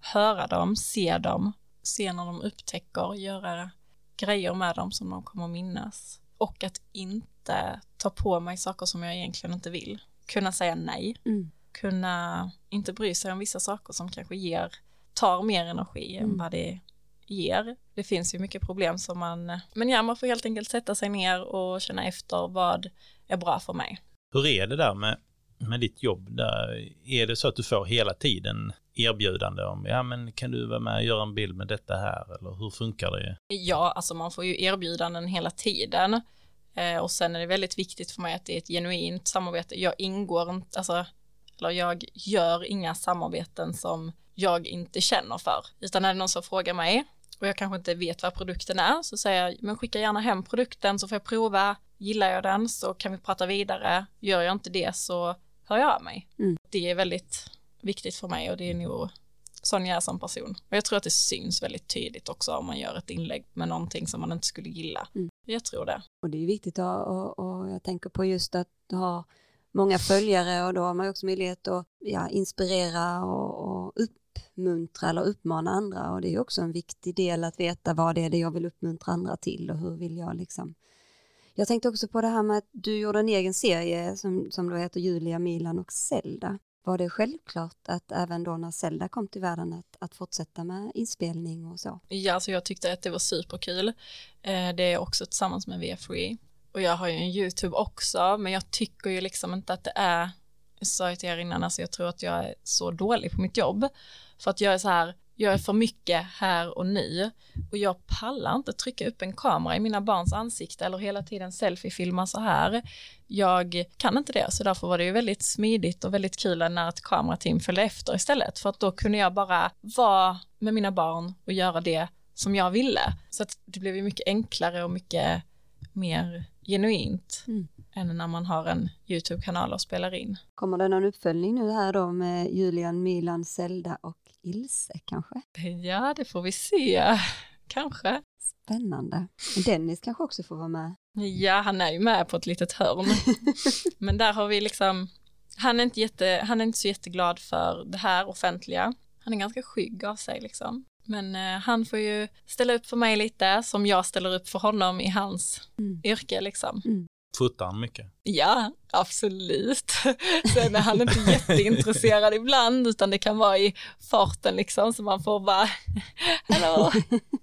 höra dem, se dem, se när de upptäcker, göra grejer med dem som de kommer minnas och att inte ta på mig saker som jag egentligen inte vill. Kunna säga nej, Mm. kunna inte bry sig om vissa saker som kanske ger, tar mer energi än Mm. vad det ger. Det finns ju mycket problem som man, men ja, man får helt enkelt sätta sig ner och känna efter vad är bra för mig. Hur är det där med, med ditt jobb? Där? Är det så att du får hela tiden erbjudande om, ja men kan du vara med och göra en bild med detta här? Eller hur funkar det? Ja, alltså man får ju erbjudanden hela tiden. Eh, och sen är det väldigt viktigt för mig att det är ett genuint samarbete. Jag ingår inte, alltså, eller jag gör inga samarbeten som jag inte känner för. Utan är det någon som frågar mig och jag kanske inte vet vad produkten är så säger jag, men skicka gärna hem produkten så får jag prova. Gillar jag den så kan vi prata vidare. Gör jag inte det så hör jag av mig. Mm. Det är väldigt viktigt för mig och det är nog sån jag är som person. Och jag tror att det syns väldigt tydligt också om man gör ett inlägg med någonting som man inte skulle gilla. Mm. Jag tror det. Och det är viktigt att, och, och jag tänker på just att ha många följare och då har man också möjlighet att ja, inspirera och, och uppmuntra eller uppmana andra och det är också en viktig del att veta vad det är det jag vill uppmuntra andra till och hur vill jag liksom. Jag tänkte också på det här med att du gjorde en egen serie som, som då heter Julia, Milan och Zelda. Var det självklart att även då när Zelda kom till världen att, att fortsätta med inspelning och så? Ja, alltså jag tyckte att det var superkul. Eh, det är också tillsammans med VFree. Och jag har ju en YouTube också, men jag tycker ju liksom inte att det är, jag sa ju till er innan, alltså jag tror att jag är så dålig på mitt jobb. För att jag är så här, jag är för mycket här och nu och jag pallar inte trycka upp en kamera i mina barns ansikte eller hela tiden selfiefilma så här. Jag kan inte det, så därför var det ju väldigt smidigt och väldigt kul när ett kamerateam följde efter istället, för att då kunde jag bara vara med mina barn och göra det som jag ville. Så att det blev ju mycket enklare och mycket mer genuint Mm. än när man har en YouTube-kanal och spelar in. Kommer det någon uppföljning nu här då med Julian, Milan, Zelda och Ilse kanske? Ja, det får vi se. Kanske. Spännande. Dennis kanske också får vara med. Ja, han är ju med på ett litet hörn. Men där har vi liksom, han är, inte jätte, han är inte så jätteglad för det här offentliga. Han är ganska skygg av sig liksom. Men eh, han får ju ställa upp för mig lite som jag ställer upp för honom i hans Mm. yrke liksom. Fotar han mycket? Ja, absolut. Sen är han inte jätteintresserad ibland, utan det kan vara i farten liksom, så man får bara, hallå,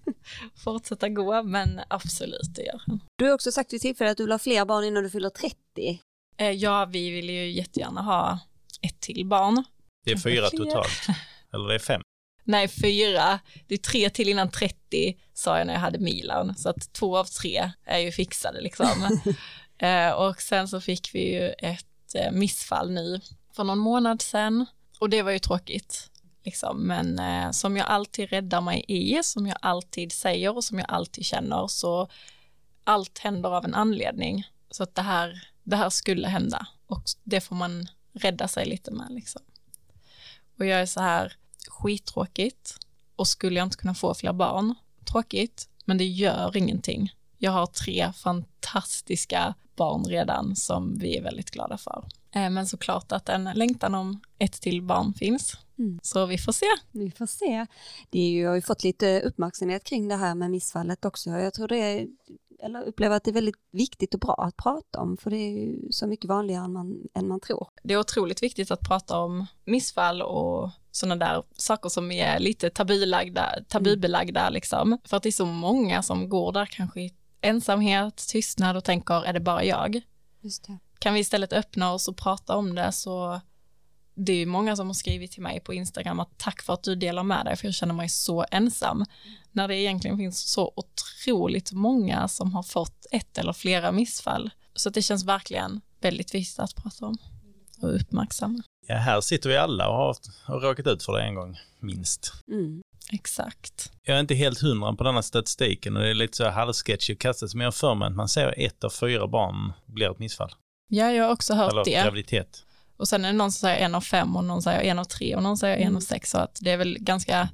fortsätta gå, men absolut, det gör han. Du har också sagt vid tillfälle att du vill ha fler barn innan du fyller 30. Eh, Ja, vi vill ju jättegärna ha ett till barn. Det är fyra totalt. Eller det är fem. Nej, fyra. Det är tre till innan 30, sa jag när jag hade Milan. Så att två av tre är ju fixade liksom. Eh, och sen så fick vi ju ett eh, missfall nu för någon månad sedan. Och det var ju tråkigt. Liksom. Men eh, som jag alltid räddar mig i, som jag alltid säger och som jag alltid känner, så allt händer av en anledning. Så att det här, det här skulle hända. Och det får man rädda sig lite med liksom. Och jag är så här, skittråkigt och skulle jag inte kunna få fler barn, tråkigt, men det gör ingenting. Jag har tre fantastiska barn redan som vi är väldigt glada för. Eh, Men såklart att en längtan om ett till barn finns. Mm. Så vi får se. Vi får se. Det är ju, jag har ju fått lite uppmärksamhet kring det här med missfallet också. Jag tror det är, eller upplever att det är väldigt viktigt och bra att prata om, för det är ju så mycket vanligare än man, än man tror. Det är otroligt viktigt att prata om missfall och sådana där saker som är lite tabulagda, tabubelagda liksom. För att det är så många som går där kanske i ensamhet, tystnad och tänker, är det bara jag? Just det. kan vi istället öppna oss och prata om det så det är ju många som har skrivit till mig på Instagram att tack för att du delar med dig för jag känner mig så ensam när det egentligen finns så otroligt många som har fått ett eller flera missfall så att det känns verkligen väldigt viktigt att prata om och uppmärksamma. Ja, här sitter vi alla och har, har råkat ut för det en gång, minst. Mm. Exakt. Jag är inte helt hundra på denna statistiken och det är lite så halvsketchy att kastas, men jag har för mig att man ser ett av fyra barn blir ett missfall. Ja, jag har också hört Eller det. graviditet. Och sen är det någon som säger en av fem och någon säger en av tre och någon säger en Mm. av sex så att det är väl ganska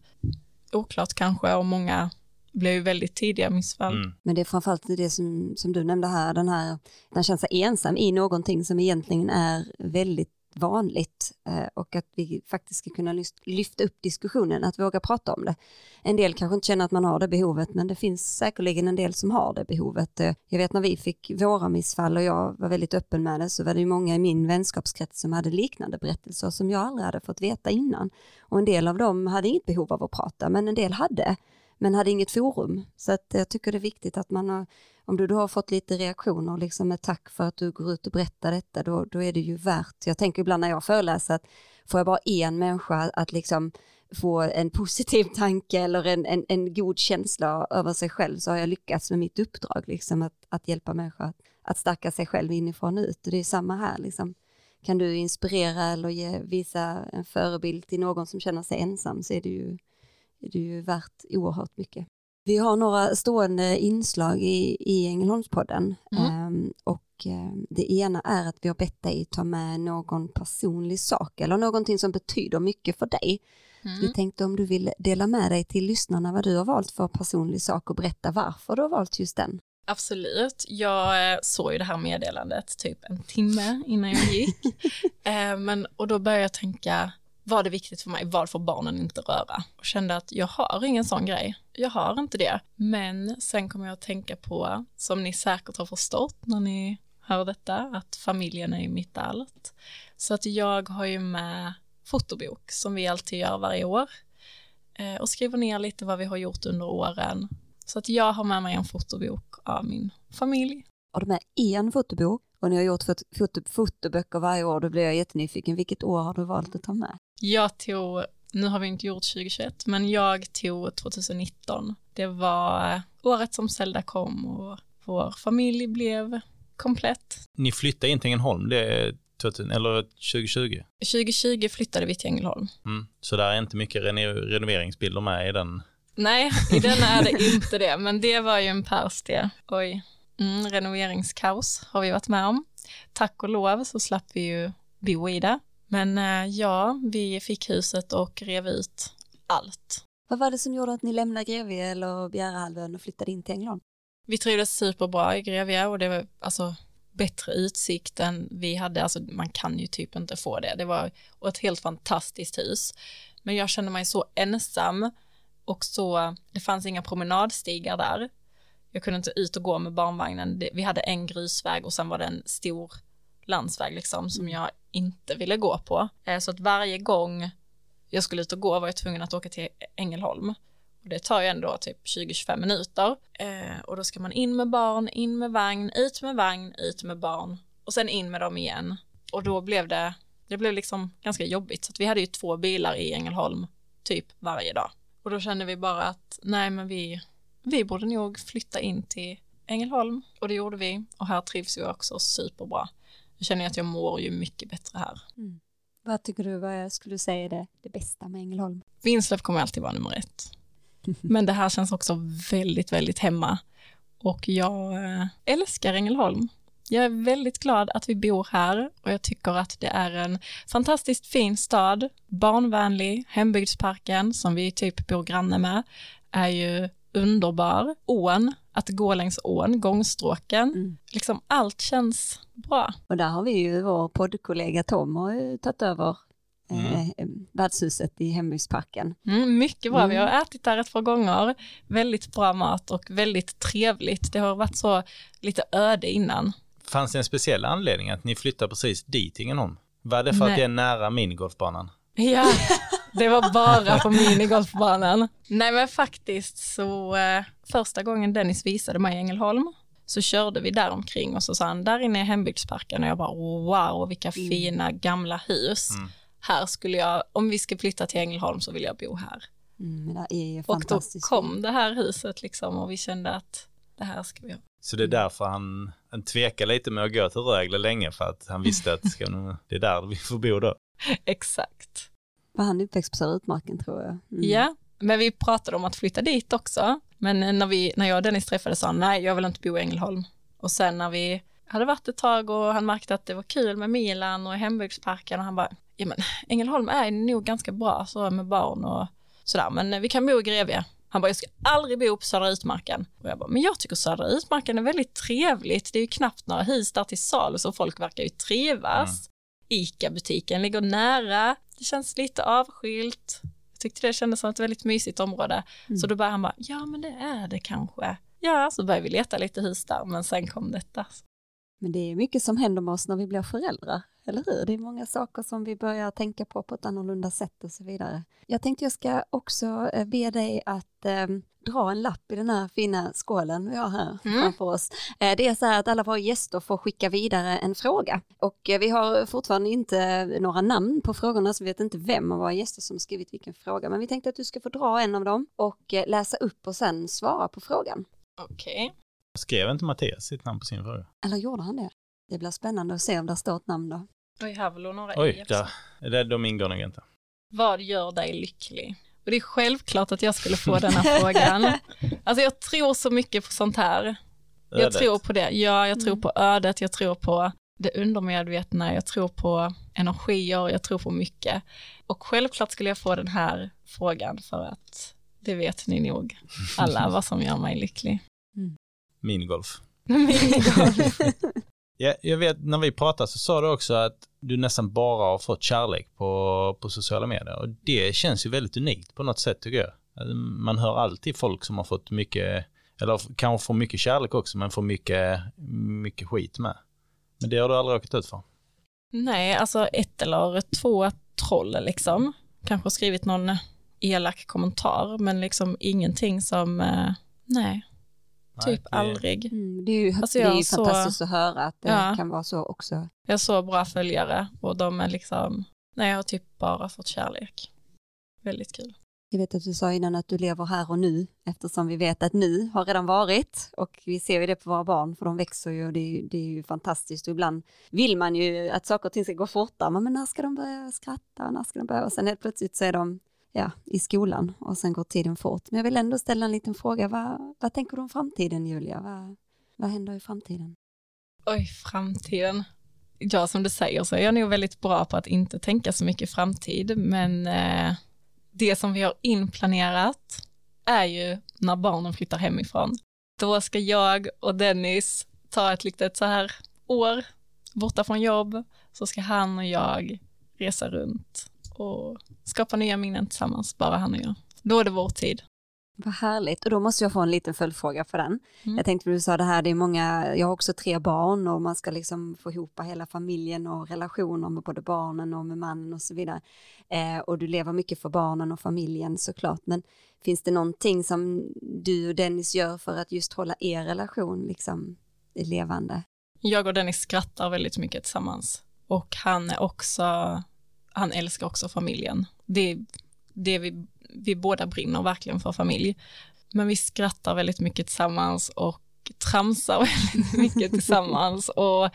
oklart kanske och många blir ju väldigt tidiga missfall. Mm. Men det är framförallt det som, som du nämnde här, den här, man känner sig ensam i någonting som egentligen är väldigt vanligt eh, och att vi faktiskt ska kunna lyfta upp diskussionen, att våga prata om det. En del kanske inte känner att man har det behovet, men det finns säkerligen en del som har det behovet. Eh, jag vet när vi fick våra missfall och jag var väldigt öppen med det, så var det ju många i min vänskapskrets som hade liknande berättelser som jag aldrig hade fått veta innan. Och en del av dem hade inget behov av att prata, men en del hade men hade inget forum. Så att jag tycker det är viktigt att man har, om du då har fått lite reaktioner, liksom med tack för att du går ut och berättar detta, då, då är det ju värt, jag tänker ibland när jag föreläser att får jag bara en människa att liksom få en positiv tanke eller en, en, en god känsla över sig själv så har jag lyckats med mitt uppdrag, liksom att, att hjälpa människor att, att stärka sig själv inifrån och ut. Och det är samma här, liksom. kan du inspirera eller ge, visa en förebild till någon som känner sig ensam så är det ju är det ju värt oerhört mycket. Vi har några stående inslag i, i Ängelholmspodden mm. um, och um, det ena är att vi har bett dig ta med någon personlig sak eller någonting som betyder mycket för dig. Mm. Vi tänkte om du vill dela med dig till lyssnarna vad du har valt för personlig sak och berätta varför du har valt just den. Absolut. Jag eh, såg ju det här meddelandet typ en timme innan jag gick. eh, men, och då började jag tänka, var det viktigt för mig, vad får barnen inte röra? Och kände att jag har ingen sån grej, jag har inte det. Men sen kommer jag att tänka på, som ni säkert har förstått när ni hör detta, att familjen är mitt allt. Så att jag har ju med fotobok som vi alltid gör varje år eh, och skriver ner lite vad vi har gjort under åren. Så att jag har med mig en fotobok av min familj. Har du med en fotobok och ni har gjort fot foto fotoböcker varje år, då blir jag jättenyfiken. Vilket år har du valt att ta med? Jag tog, nu har vi inte gjort 2021, men jag tog 2019. Det var året som Zelda kom och vår familj blev komplett. Ni flyttade in till Ängelholm, det är 2000, eller 2020? 2020 flyttade vi till Ängelholm. Mm. Så där är inte mycket reno renoveringsbilder med i den? Nej, i den är det inte det, men det var ju en pers det. Oj, mm, renoveringskaos har vi varit med om. Tack och lov så slapp vi ju bo i det. Men eh, ja, vi fick huset och rev ut allt. Vad var det som gjorde att ni lämnade Grevie eller Bjärehalvön och flyttade in till Ängelholm? Vi trivdes superbra i Grevie och det var alltså bättre utsikt än vi hade, alltså man kan ju typ inte få det. Det var ett helt fantastiskt hus. Men jag kände mig så ensam och så, det fanns inga promenadstigar där. Jag kunde inte ut och gå med barnvagnen. Vi hade en grusväg och sen var det en stor landsväg liksom som mm. jag inte ville gå på. Eh, så att varje gång jag skulle ut och gå var jag tvungen att åka till Ängelholm. Och det tar ju ändå typ 20-25 minuter. Eh, och då ska man in med barn, in med vagn, ut med vagn, ut med barn och sen in med dem igen. Och då blev det, det blev liksom ganska jobbigt. Så att vi hade ju två bilar i Ängelholm typ varje dag. Och då kände vi bara att nej men vi, vi borde nog flytta in till Ängelholm och det gjorde vi och här trivs vi också superbra jag känner att jag mår ju mycket bättre här. Mm. Vad tycker du, vad skulle du säga är det, det bästa med Ängelholm? Vinslöv kommer alltid vara nummer ett. Men det här känns också väldigt, väldigt hemma. Och jag eh, älskar Ängelholm. Jag är väldigt glad att vi bor här och jag tycker att det är en fantastiskt fin stad, barnvänlig, hembygdsparken som vi typ bor granne med är ju underbar. Ån, att gå längs ån, gångstråken, mm. liksom allt känns bra. Och där har vi ju vår poddkollega Tom har ju tagit över mm. eh, värdshuset i hembygdsparken. Mm, mycket bra, mm. vi har ätit där ett par gånger, väldigt bra mat och väldigt trevligt. Det har varit så lite öde innan. Fanns det en speciell anledning att ni flyttade precis dit Ängelholm? Var det för Nej. att det är nära minigolfbanan? Ja, det var bara på minigolfbanan. Nej men faktiskt så eh, första gången Dennis visade mig Ängelholm så körde vi där omkring och så sa han där inne är hembygdsparken och jag bara wow vilka mm. fina gamla hus. Mm. Här skulle jag, om vi ska flytta till Ängelholm så vill jag bo här. Mm, det är och då kom det här huset liksom och vi kände att det här ska vi ha. Så det är därför han, han tvekar lite med att gå till Rögle länge för att han visste att ska, det är där vi får bo då. Exakt. Var han uppväxt på Södra Utmarken tror jag. Mm. Ja, men vi pratade om att flytta dit också. Men när, vi, när jag och Dennis träffades sa han nej, jag vill inte bo i Ängelholm. Och sen när vi hade varit ett tag och han märkte att det var kul med Milan och hembygdsparken och han bara, ja men Ängelholm är nog ganska bra så med barn och sådär, men vi kan bo i Grevie. Han bara, jag ska aldrig bo på Södra Utmarken. Och jag bara, men jag tycker Södra Utmarken är väldigt trevligt. Det är ju knappt några hus där till salu så folk verkar ju trivas. Mm ICA-butiken ligger nära, det känns lite avskilt. Jag tyckte det kändes som ett väldigt mysigt område. Mm. Så då började han bara, ja men det är det kanske. Ja, så började vi leta lite hus där, men sen kom detta. Men det är mycket som händer med oss när vi blir föräldrar, eller hur? Det är många saker som vi börjar tänka på på ett annorlunda sätt och så vidare. Jag tänkte jag ska också eh, be dig att eh, dra en lapp i den här fina skålen vi har här Mm. framför oss. Eh, det är så här att alla våra gäster får skicka vidare en fråga och eh, vi har fortfarande inte några namn på frågorna så vi vet inte vem av våra gäster som skrivit vilken fråga men vi tänkte att du ska få dra en av dem och eh, läsa upp och sen svara på frågan. Okej. Skrev inte Mattias sitt namn på sin fråga? Eller gjorde han det? Det blir spännande att se om det står ett namn då. Oj, här var några Oj, där. Det, de ingår nog inte. Vad gör dig lycklig? Och det är självklart att jag skulle få den här frågan. Alltså jag tror så mycket på sånt här. Jag Ödet. tror på det. Ja, jag tror Mm. på ödet, jag tror på det undermedvetna, jag tror på energier, jag tror på mycket. Och självklart skulle jag få den här frågan för att det vet ni nog alla vad som gör mig lycklig. Minigolf. Minigolf. Ja, jag vet, när vi pratade så sa du också att du nästan bara har fått kärlek på, på sociala medier. Och det känns ju väldigt unikt på något sätt tycker jag. Man hör alltid folk som har fått mycket, eller kanske får mycket kärlek också, men får mycket, mycket skit med. Men det har du aldrig råkat ut för. Nej, alltså ett eller två troll liksom. Kanske skrivit någon elak kommentar, men liksom ingenting som, eh, nej nej, Nej, typ det- aldrig. Mm, det är ju, Alltså det är ju så- fantastiskt att höra att det Ja. kan vara så också. Jag har så bra följare och de är liksom, nej jag har typ bara fått kärlek. Väldigt kul. Jag vet att du sa innan att du lever här och nu eftersom vi vet att nu har redan varit och vi ser ju det på våra barn för de växer ju och det är, ju- det är ju fantastiskt och ibland vill man ju att saker och ting ska gå fortare men när ska de börja skratta, när ska de börja och sen helt plötsligt så är de ja, i skolan och sen går tiden fort. Men jag vill ändå ställa en liten fråga, vad, vad tänker du om framtiden Julia? Vad, vad händer i framtiden? Oj, framtiden. Ja, som du säger så är jag nog väldigt bra på att inte tänka så mycket framtid, men eh, det som vi har inplanerat är ju när barnen flyttar hemifrån. Då ska jag och Dennis ta ett litet så här år borta från jobb, så ska han och jag resa runt och skapa nya minnen tillsammans, bara han och jag. Då är det vår tid. Vad härligt, och då måste jag få en liten följdfråga för den. Mm. Jag tänkte, du sa det här, det är många, jag har också tre barn och man ska liksom få ihop hela familjen och relationer med både barnen och med mannen och så vidare. Eh, och du lever mycket för barnen och familjen såklart, men finns det någonting som du och Dennis gör för att just hålla er relation liksom levande? Jag och Dennis skrattar väldigt mycket tillsammans och han är också, han älskar också familjen. Det, det vi, vi båda brinner verkligen för familj. Men vi skrattar väldigt mycket tillsammans och tramsar väldigt mycket tillsammans och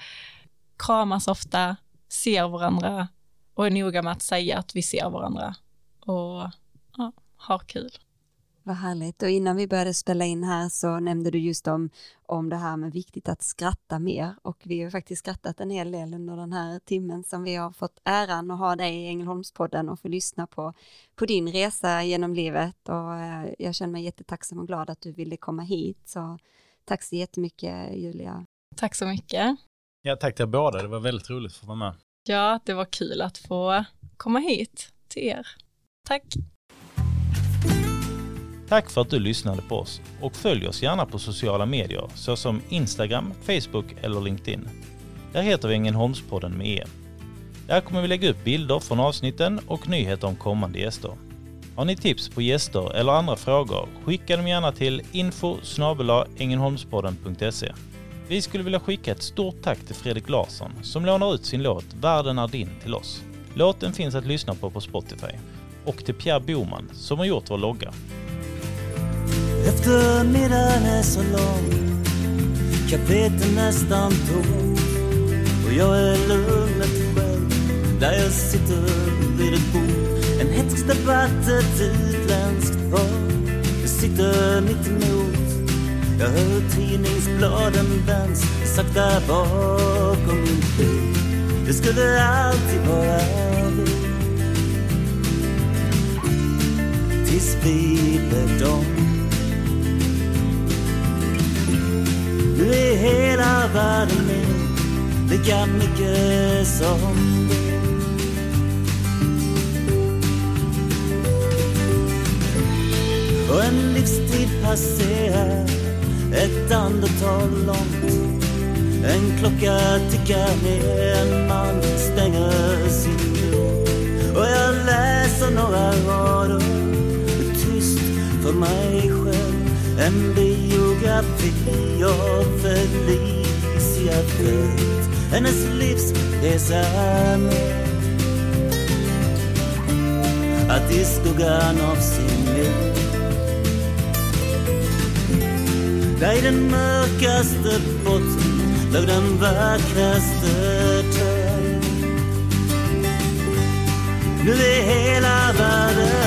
kramas ofta, ser varandra och är noga med att säga att vi ser varandra och ja, har kul. Vad härligt. Och innan vi började spela in här så nämnde du just om, om det här med viktigt att skratta mer. Och vi har faktiskt skrattat en hel del under den här timmen som vi har fått äran att ha dig i Ängelholmspodden och få lyssna på, på din resa genom livet. Och eh, jag känner mig jättetacksam och glad att du ville komma hit. Så tack så jättemycket Julia. Tack så mycket. Ja, tack till er båda. Det var väldigt roligt att få vara med. Ja, det var kul att få komma hit till er. Tack. Tack för att du lyssnade på oss och följ oss gärna på sociala medier såsom Instagram, Facebook eller LinkedIn. Där heter vi Ängelholmspodden med E. Där kommer vi lägga upp bilder från avsnitten och nyheter om kommande gäster. Har ni tips på gäster eller andra frågor, skicka dem gärna till info Vi skulle vilja skicka ett stort tack till Fredrik Larsson som lånar ut sin låt Världen är din till oss. Låten finns att lyssna på på Spotify. Och till Pierre Boman som har gjort vår logga. Eftermiddagen är så lång. Kaféet är nästan tomt Och jag är lugnet själv. Där jag sitter vid ett bord. En hätsk debatt, ett utländskt par Jag sitter mitt emot. Jag hör tidningsbladen vänds Sakta bakom min bil. Det skulle alltid vara vi. Tills vi blev dom. Nu är hela världen min lika mycket som du. Och en livstid passerar ett andetag långt. En klocka tickar ner, en man stänger sin dörr. Och jag läser några rader tyst för mig själv en biografi av Felicia Fält hennes livsresa med att i skuggan av sin liv där i den mörkaste botten låg den vackraste törn. Nu är hela världen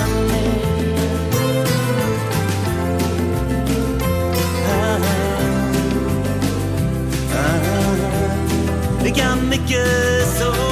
figure so oh.